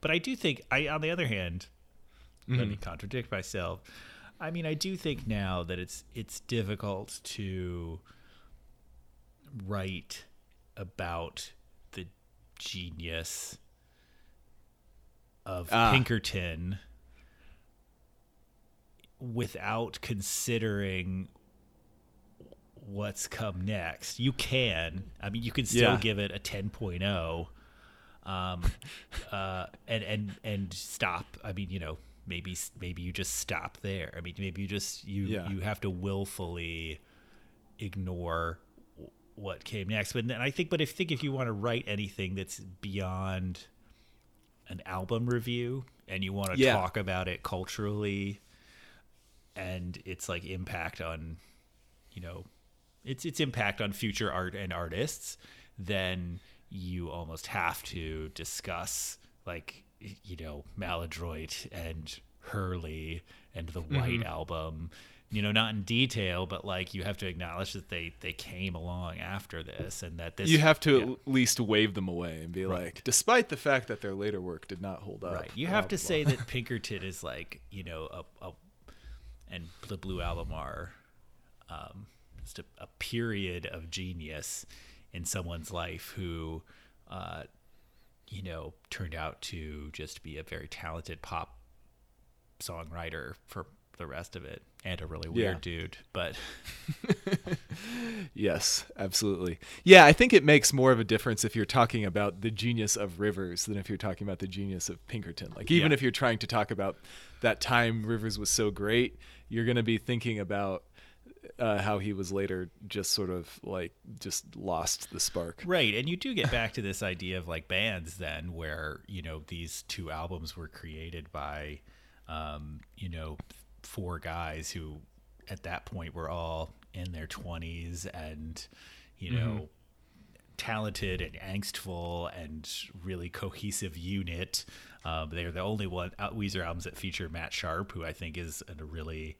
but i do think i on the other hand let me contradict myself. I mean i do think now that it's it's difficult to write about the genius of Ah. Pinkerton without considering what's come next. You can. I mean, you can still Yeah. give it a 10.0 um uh and and and stop. I mean, you know, maybe maybe you just stop there. I mean, maybe you just you Yeah. you have to willfully ignore what came next. But then I think, but if think if you want to write anything that's beyond an album review and you want to Yeah. talk about it culturally and its like impact on, you know, its its impact on future art and artists, then you almost have to discuss like you know Maladroit and Hurley and the mm-hmm. White album. You know, not in detail, but like you have to acknowledge that they they came along after this, and that this You have to yeah. at least wave them away and be like, despite the fact that their later work did not hold up. Right. You have to blah, say that Pinkerton is like, you know, a, a and the Blue Album are um, just a, a period of genius in someone's life who, uh, you know, turned out to just be a very talented pop songwriter for the rest of it, and a really weird Yeah. dude. But Yes, absolutely. Yeah, I think it makes more of a difference if you're talking about the genius of Rivers than if you're talking about the genius of Pinkerton. Like even Yeah. if you're trying to talk about that time Rivers was so great, you're going to be thinking about uh, how he was later just sort of like just lost the spark. Right, and you do get back to this idea of like bands then, where you know these two albums were created by, um, you know, four guys who, at that point, were all in their twenties and, you know, talented and angstful and really cohesive unit. Um, they're the only one out Weezer albums that feature Matt Sharp, who I think is a really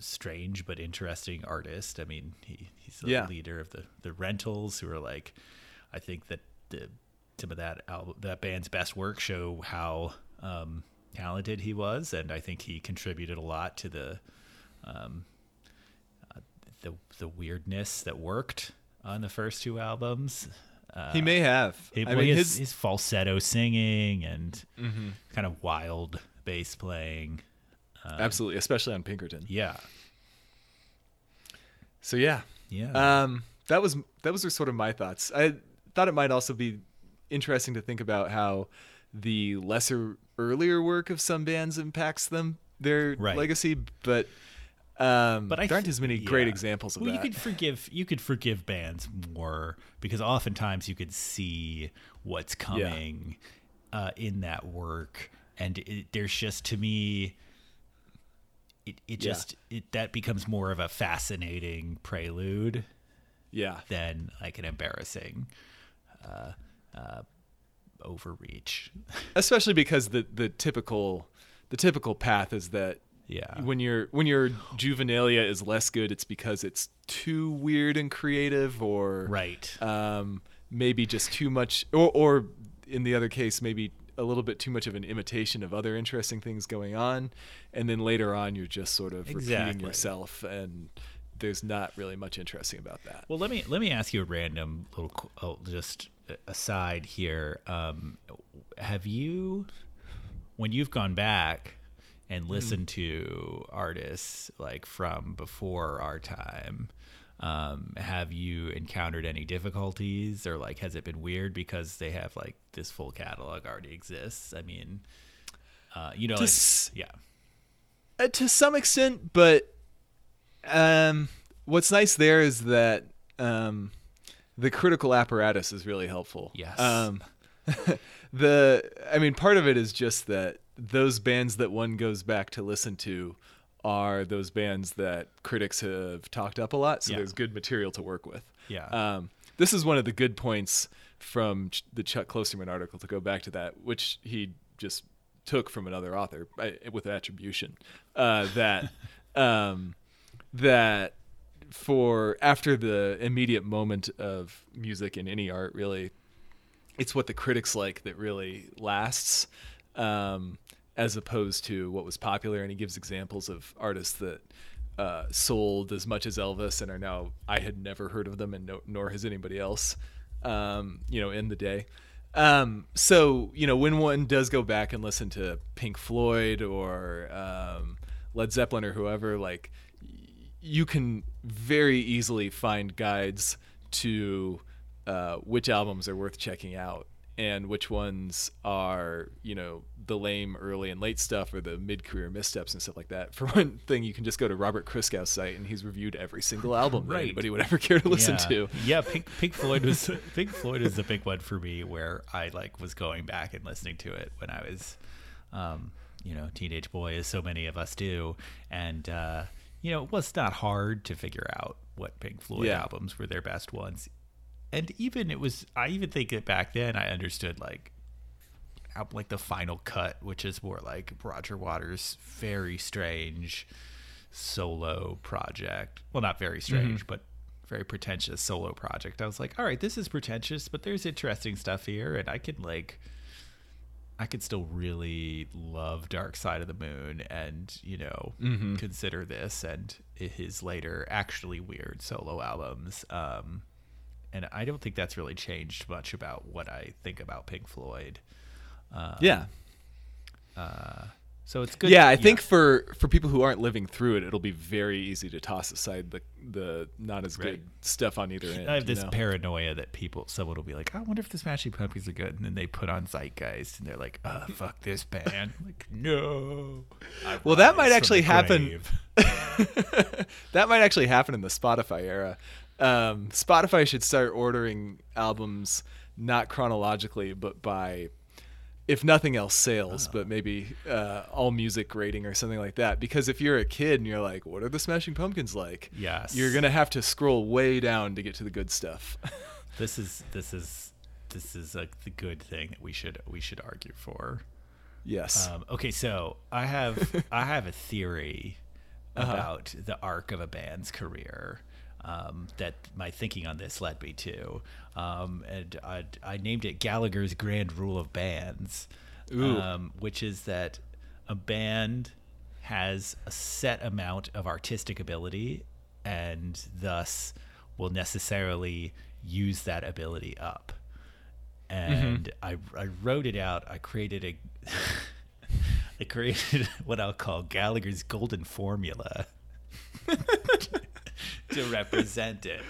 strange but interesting artist. I mean, he, he's the Yeah. leader of the the Rentals, who are like, I think that the some of that album, that band's best work show how um, talented he was, and I think he contributed a lot to the um, uh, the the weirdness that worked on the first two albums. Uh, he may have. he, I well, mean, his, his, his falsetto singing and kind of wild bass playing. absolutely, especially on Pinkerton. Yeah, So yeah, yeah. Um, that was that was sort of my thoughts. I thought it might also be interesting to think about how the lesser earlier work of some bands impacts them their Right. legacy, but um, but I there aren't th- as many great yeah. examples of well, that. you could forgive you could forgive bands more because oftentimes you could see what's coming uh, in that work, and it, there's just to me. It, it Yeah. just it, that becomes more of a fascinating prelude yeah, than like an embarrassing uh, uh, overreach. especially because the the typical the typical path is that Yeah. when your when your juvenilia is less good, it's because it's too weird and creative, or Right. um, maybe just too much, or, or in the other case, maybe a little bit too much of an imitation of other interesting things going on, and then later on, you're just sort of repeating yourself, and there's not really much interesting about that. Well, let me let me ask you a random little oh, just aside here. Um, have you, when you've gone back and listened to artists like from before our time, um, have you encountered any difficulties or like has it been weird because they have like this full catalog already exists? I mean, uh, you know, like, This- yeah, Uh, to some extent, but um, what's nice there is that um, the critical apparatus is really helpful. Yes. Um, the I mean, part of it is just that those bands that one goes back to listen to are those bands that critics have talked up a lot, so Yeah. there's good material to work with. Yeah. Um, this is one of the good points from Ch- the Chuck Klosterman article to go back to that, which he just took from another author uh, with attribution. Uh, that um, that for after the immediate moment of music in any art, really, it's what the critics like that really lasts, um, as opposed to what was popular. And he gives examples of artists that uh, sold as much as Elvis and are now I had never heard of them, and no, nor has anybody else, um, you know, in the day. Um, so you know, when one does go back and listen to Pink Floyd or um, Led Zeppelin or whoever, like you can very easily find guides to uh, which albums are worth checking out and which ones are you know the lame early and late stuff or the mid-career missteps and stuff like that for one thing you can just go to robert christgau's site and he's reviewed every single album that Right. anybody would ever care to listen yeah. to Yeah, Pink, Pink Floyd was Pink Floyd is the big one for me, where I like was going back and listening to it when I was, um, you know, teenage boy, as so many of us do, and uh, you know, it was not hard to figure out what Pink Floyd Yeah. albums were their best ones, and even it was. I even think that back then I understood like. Like the final cut, which is more like Roger Waters' very strange solo project. Well, not very mm-hmm. strange, but very pretentious solo project. I was like, all right, this is pretentious, but there's interesting stuff here, and I can like, I could still really love Dark Side of the Moon, and you know, mm-hmm. consider this and his later actually weird solo albums. Um, and I don't think that's really changed much about what I think about Pink Floyd. Um, yeah uh, So it's good. yeah, I think for for people who aren't living through it, it'll be very easy to toss aside the the not as Right. good stuff on either end. I have you this know? paranoia that people, someone will be like, "I wonder if the Smashing Pumpkins are good," and then they put on Zeitgeist, and they're like, "Oh, fuck this band." like, no. I Well, that might actually happen. that might actually happen in the Spotify era. Um, Spotify should start ordering albums not chronologically, but by, if nothing else, sales, but maybe uh, all music rating or something like that. Because if you're a kid and you're like, "What are the Smashing Pumpkins like?" Yes. you're gonna have to scroll way down to get to the good stuff. This is this is this is like the good thing that we should we should argue for. yes. Um, okay, so I have I have a theory Uh-huh. about the arc of a band's career um, that my thinking on this led me to, um, and I, I named it Gallagher's Grand Rule of Bands, um, which is that a band has a set amount of artistic ability, and thus will necessarily use that ability up and I, I wrote it out. I created a I created what I'll call Gallagher's golden formula to represent it.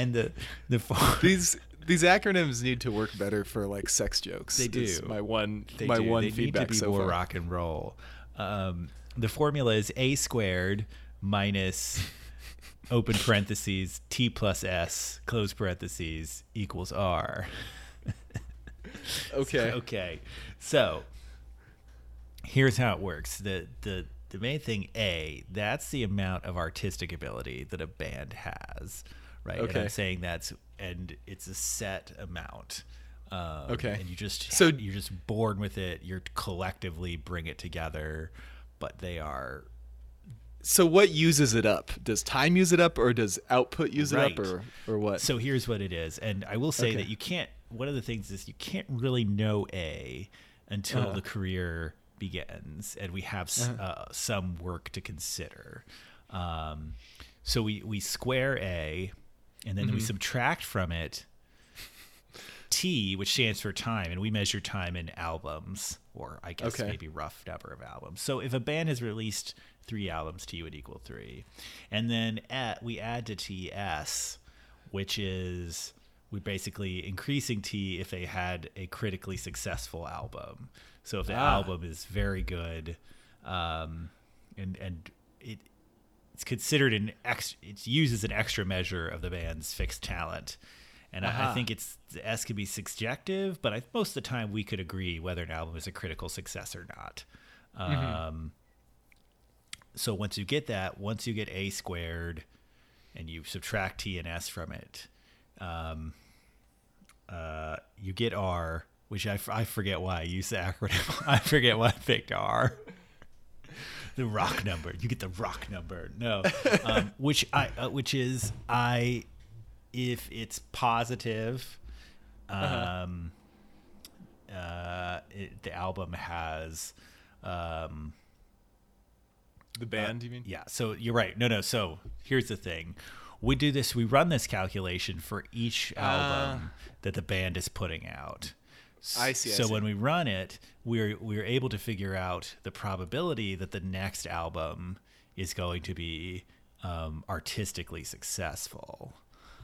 And the the these these acronyms need to work better for like sex jokes. They do. My one they my do. one they feedback need to be so more far. rock and roll. Um, the formula is a squared minus open parentheses t plus s close parentheses equals r. Okay. Okay. So here's how it works. The the the main thing A, that's the amount of artistic ability that a band has. Right. And Okay. I'm saying that's and it's a set amount. Um, Okay. And you just So- you're just born with it. You're collectively bring it together, but they are So what uses it up? Does time use it up, or does output use Right. it up, or or what? So here's what it is, and I will say Okay. that you can't. One of the things is you can't really know A until Uh-huh. the career begins, and we have s uh, some work to consider. Um, so we we square A, and then Mm-hmm. we subtract from it T, which stands for time, and we measure time in albums, or I guess Okay. maybe rough number of albums. So if a band has released three albums, T would equal three, and then at, we add to T S, which is we basically increasing T if they had a critically successful album. So if the Ah. album is very good, um, and and it it's considered an ex it's used as an extra measure of the band's fixed talent. And I, I think it's the s could be subjective but I, most of the time we could agree whether an album is a critical success or not. Um, so once you get that once you get a squared and you subtract t and s from it um, uh, you get r which I, I forget why I used the acronym. I forget why I picked r the rock number. You get the rock number. No, um, which I uh, which is I if it's positive, um, uh it, the album has, um, the band, you mean? yeah. So you're right. No, no. So here's the thing. We do this. We run this calculation for each album that the band is putting out. I see, I So see. when we run it, we're we're able to figure out the probability that the next album is going to be um, artistically successful.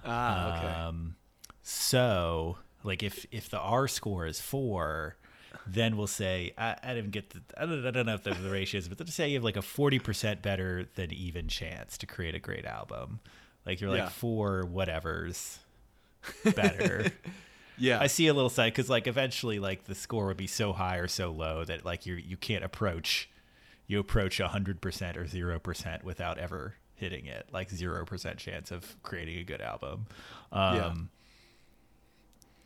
Ah, okay. Um, so, like, if if the R score is four, then we'll say I, I didn't get the I don't, I don't know if that's the ratios, but let's say you have like a forty percent better than even chance to create a great album. Like you're Yeah. like four whatever's better. Yeah. I see a little side because like eventually like the score would be so high or so low that like you you can't approach you approach hundred percent or zero percent without ever hitting it like zero percent chance of creating a good album. Um, Yeah.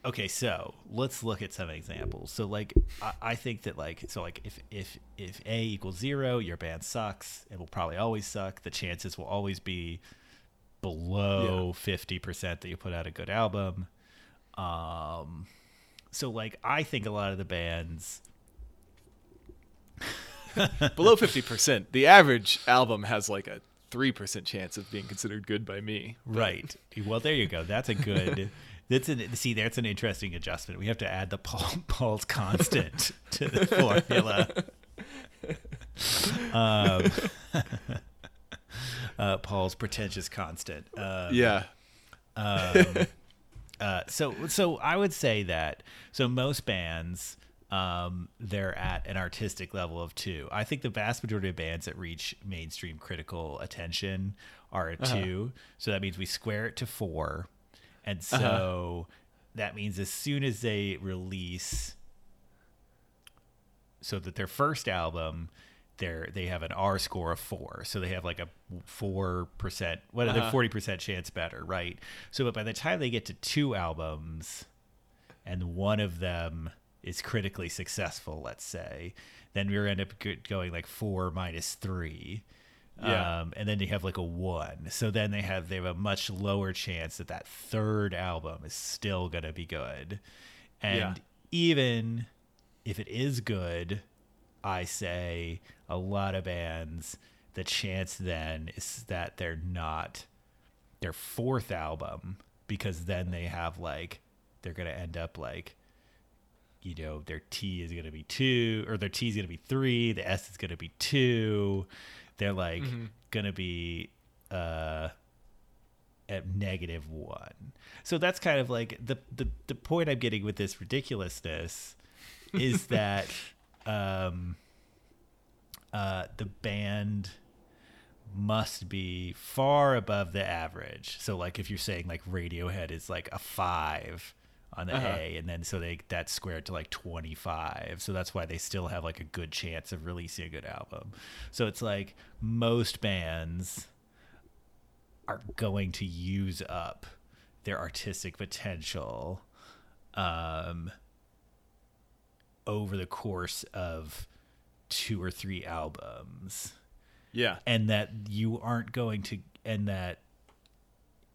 Okay, so let's look at some examples. So like I, I think that like so like if if if A equals zero, your band sucks. It will probably always suck. The chances will always be below fifty percent that you put out a good album. Um, so like I think a lot of the bands, Below fifty percent. The average album has like a three percent chance of being considered good by me. right? Well, there you go. That's a good. That's an see. That's an interesting adjustment. We have to add the Paul, Paul's constant to the formula. Um, uh, Paul's pretentious constant. Um, Yeah. um, uh, so so I would say that so most bands um, they're at an artistic level of two. I think the vast majority of bands that reach mainstream critical attention are a two. So that means we square it to four, and so that means as soon as they release, so that their first album. They're, they have an R score of four, so they have like a four percent, what are they, forty percent chance better, right? So, but by the time they get to two albums, and one of them is critically successful, let's say, then we end up going like four minus three. Yeah. Um, and then they have like a one. So then they have they have a much lower chance that that third album is still gonna be good. And Yeah. even if it is good, I say a lot of bands, the chance then is that they're not their fourth album because then they have like they're gonna end up like you know their T is gonna be two or their T is gonna be three, the S is gonna be two. They're like gonna be uh at negative one. So that's kind of like the the the point I'm getting with this ridiculousness is that um uh the band must be far above the average. So like if you're saying like Radiohead is like a 5 on the A and then so they that's squared to like 25. So that's why they still have like a good chance of releasing a good album. So it's like most bands are going to use up their artistic potential um over the course of two or three albums. Yeah. and that you aren't going to and that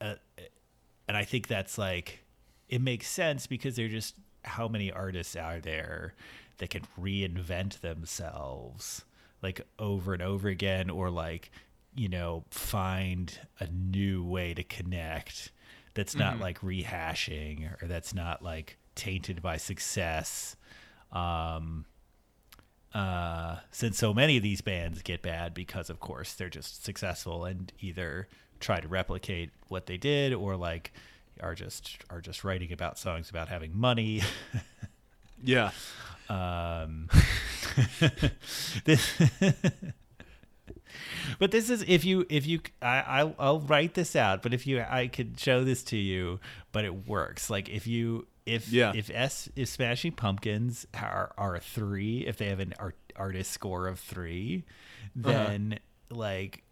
uh, and i think that's like it makes sense because they're just how many artists are there that can reinvent themselves like over and over again or like you know find a new way to connect that's not like rehashing or that's not like tainted by success. Um uh, since so many of these bands get bad because, of course, they're just successful and either try to replicate what they did or like are just are just writing about songs about having money. Yeah. um, this, but this is if you if you I I'll, I'll write this out. But if you I could show this to you, but it works. Like if you if Yeah. if S if Smashing Pumpkins are are a three, if they have an art, artist score of three, uh-huh. then like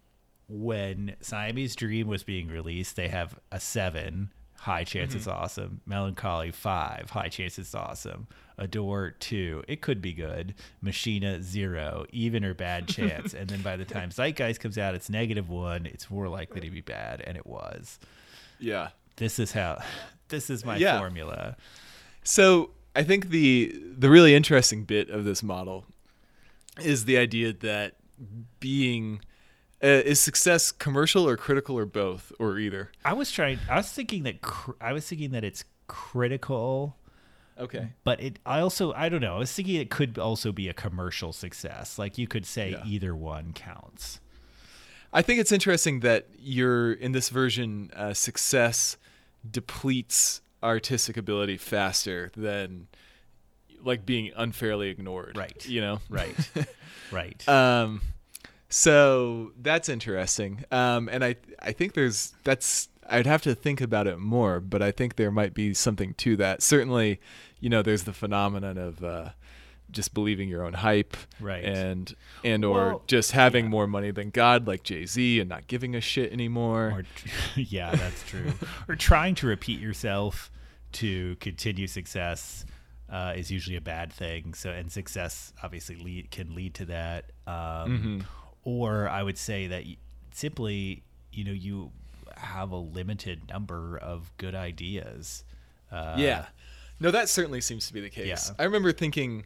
when Siamese Dream was being released, they have a seven. High chance mm-hmm. it's awesome. Melancholy five. High chance it's awesome. Adore two. It could be good. Machina zero. Even or bad chance. and then by the time Zeitgeist comes out, it's negative one. It's more likely to be bad, and it was. Yeah. This is how. This is my Yeah. formula. So I think the the really interesting bit of this model is the idea that being uh, is success commercial or critical or both or either. I was trying. I was thinking that. Cr- I was thinking that it's critical. Okay. but it i also i don't know i was thinking it could also be a commercial success like you could say Yeah. either one counts I think it's interesting that you're in this version. Uh, success depletes artistic ability faster than like being unfairly ignored. Right. You know. right right Um, so that's interesting. Um, and I I think there's that's I'd have to think about it more, but I think there might be something to that. Certainly, you know, there's the phenomenon of uh, just believing your own hype, Right. And and or Well, just having more money than God, like Jay Z, and not giving a shit anymore. or yeah that's true or trying to repeat yourself to continue success uh, is usually a bad thing so and success obviously lead, can lead to that um, or i would say that simply you know you have a limited number of good ideas uh, yeah. No, that certainly seems to be the case. Yeah. I remember thinking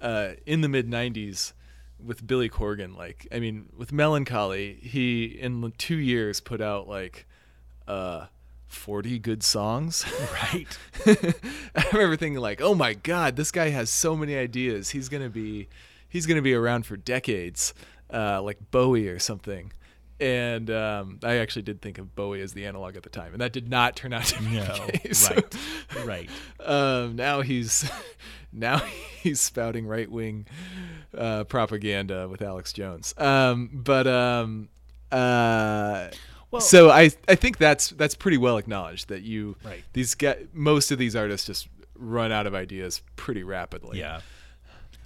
uh, in the mid 90s with Billy Corgan, like, I mean, with Melancholy, he in two years put out like uh, 40 good songs. Right. I remember thinking like, "Oh my god, this guy has so many ideas. He's going to be he's going to be around for decades." Uh, like Bowie or something. And um, I actually did think of Bowie as the analog at the time, and that did not turn out to be No. the case. Right. Right. um, now he's now he's spouting right wing uh, propaganda with Alex Jones. Um, but um, uh, Well- so I I think that's that's pretty well acknowledged that you Right. these guys most of these artists just run out of ideas pretty rapidly. Yeah.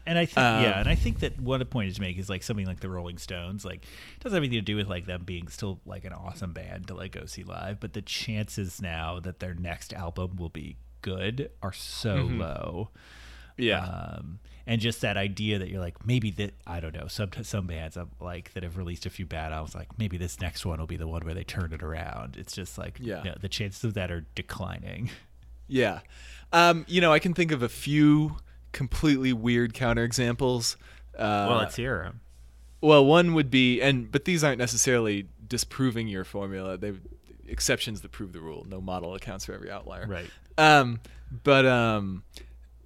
And I think Um, yeah, and I think that what a point is to make is like something like the Rolling Stones, like it doesn't have anything to do with like them being still like an awesome band to like go see live, but the chances now that their next album will be good are so low. yeah. Um, and just that idea that you're like maybe that I don't know some some bands uh, like that have released a few bad albums like maybe this next one will be the one where they turn it around. It's just like Yeah. you know, the chances of that are declining. Yeah. Um, you know, I can think of a few completely weird counterexamples. Uh, well, let's hear 'em. Well, one would be, and but these aren't necessarily disproving your formula. They exceptions that prove the rule. No model accounts for every outlier. Right. Um, but um,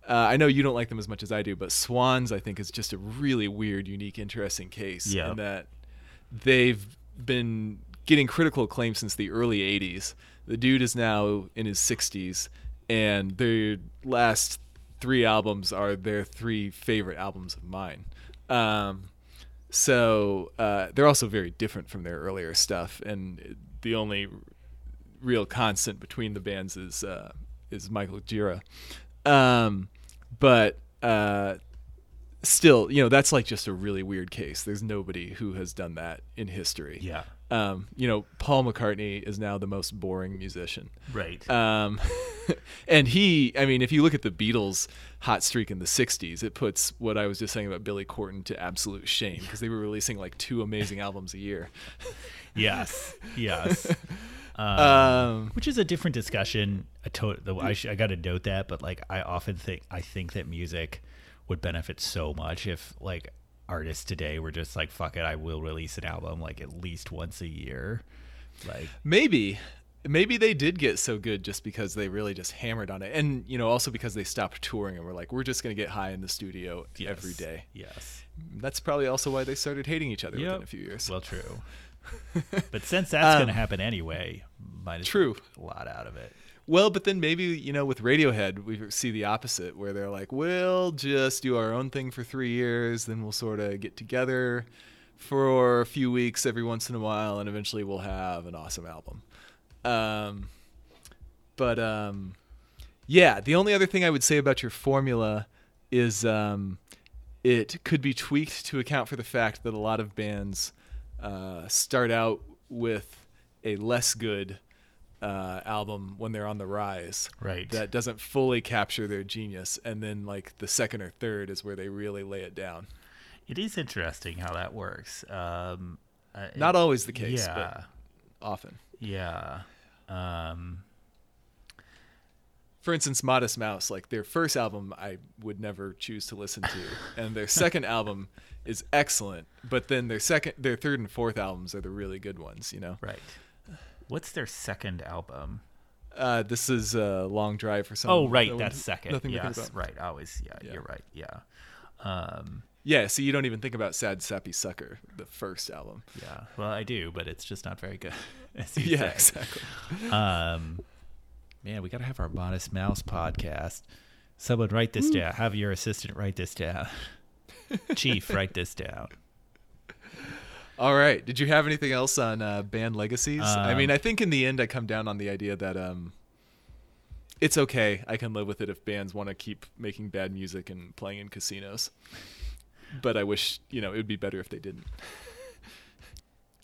uh, I know you don't like them as much as I do. But Swans, I think, is just a really weird, unique, interesting case. Yeah. In that they've been getting critical acclaim since the early '80s. The dude is now in his 60s, and their last three albums are their three favorite albums of mine. Um, so uh, they're also very different from their earlier stuff, and the only real constant between the bands is uh, is Michael Gira. Um, but uh, still, you know, that's like just a really weird case. There's nobody who has done that in history. Yeah. Um, you know, Paul McCartney is now the most boring musician. Right. Um, and he, I mean, if you look at the Beatles' hot streak in the 60s, it puts what I was just saying about Billy Corgan to absolute shame because they were releasing like two amazing albums a year. Yes. Yes. Um, Um, which is a different discussion. A to- I, sh- I got to note that, but like I often think I think that music would benefit so much if like artists today were just like fuck it, I will release an album like at least once a year. Like maybe. Maybe they did get so good just because they really just hammered on it. And, you know, also because they stopped touring and were like, we're just going to get high in the studio every yes. day. Yes. That's probably also why they started hating each other Yep. within a few years. Well, true. but since that's going to Um, happen anyway, might as True. a lot out of it. Well, but then maybe you know with Radiohead we see the opposite, where they're like, "We'll just do our own thing for three years, then we'll sort of get together for a few weeks every once in a while, and eventually we'll have an awesome album." Um, but um, yeah, the only other thing I would say about your formula is um, it could be tweaked to account for the fact that a lot of bands uh, start out with a less good uh, album when they're on the rise. Right. That doesn't fully capture their genius, and then like the second or third is where they really lay it down. It is interesting how that works. Um, uh, Not always the case, yeah. but often. Yeah. Um, For instance, Modest Mouse, like their first album, I would never choose to listen to, and their second album is excellent. But then their second, their third and fourth albums are the really good ones. You know, right. What's their second album? uh, this is a long drive for some. Oh, right. one- That's second. Nothing to think about. Right. Always. Yeah, Yeah. You're right. Yeah. Um, Yeah, so you don't even think about Sad Sappy Sucker, the first album. yeah. Well, I do, but it's just not very good. Yeah, say. exactly. Um, man, we got to have our Modest Mouse podcast. Someone write this down. Have your assistant write this down. Chief, write this down. All right. Did you have anything else on uh, band legacies? I mean, Um, I think in the end, I come down on the idea that um, it's okay. I can live with it if bands want to keep making bad music and playing in casinos. But I wish, you know, it would be better if they didn't.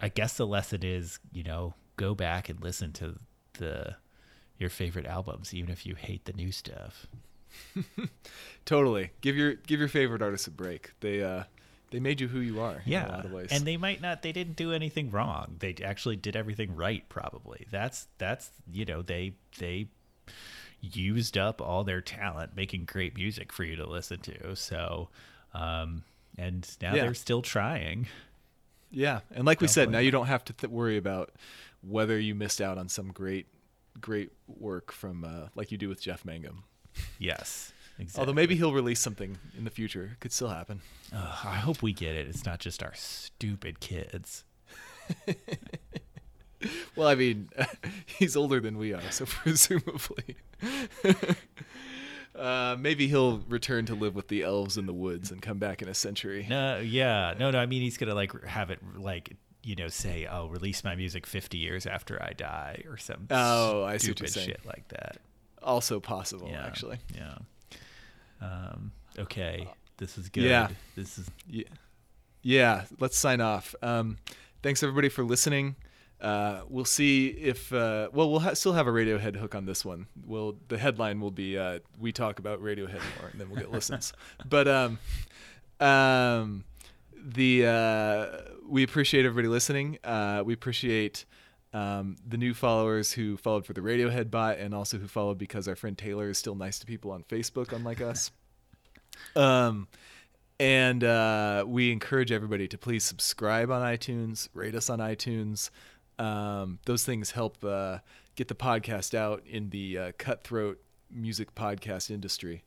I guess the lesson is, you know, go back and listen to the your favorite albums, even if you hate the new stuff. Totally. Give your give your favorite artists a break. They uh, they made you who you are. Yeah, In a lot of ways. and they might not. They didn't do anything wrong. They actually did everything right. Probably. That's that's you know they they used up all their talent making great music for you to listen to. So, um, and now Yeah. they're still trying. Yeah, and like we said, now you don't have to th- worry about whether you missed out on some great great work from uh, like you do with Jeff Mangum. Yes. Exactly. Although maybe he'll release something in the future. It Could still happen. Ugh, I hope we get it. It's not just our stupid kids. Well, I mean, he's older than we are, so presumably. uh, maybe he'll return to live with the elves in the woods and come back in a century. No, yeah, no, no. I mean, he's gonna like have it like you know say, "I'll release my music 50 years after I die" or some Oh, I see what stupid you're saying. shit like that. Also possible, Yeah, actually. Yeah. Um, okay, this is good. Yeah. This is Yeah. Yeah, let's sign off. Um, thanks everybody for listening. Uh, we'll see if uh, well we'll ha- still have a Radiohead hook on this one. Well, the headline will be uh, "We talk about Radiohead more," and then we'll get listens. but um, um, the uh, we appreciate everybody listening. Uh, we appreciate um, the new followers who followed for the Radiohead bot, and also who followed because our friend Taylor is still nice to people on Facebook, unlike us. Um, and uh, we encourage everybody to please subscribe on iTunes, rate us on iTunes. Um, those things help uh, get the podcast out in the uh, cutthroat music podcast industry.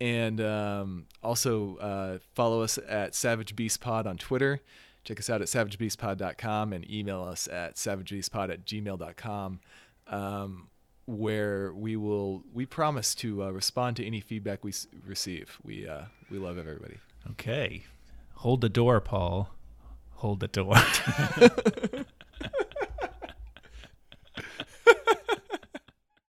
And um, also uh, follow us at Savage Beast Pod on Twitter. Check us out at savagebeastpod.com and email us at savagebeastpod at gmail.com. Um, where we will we promise to uh, respond to any feedback we s- receive. We uh, we love everybody. okay. Hold the door, Paul. Hold the door.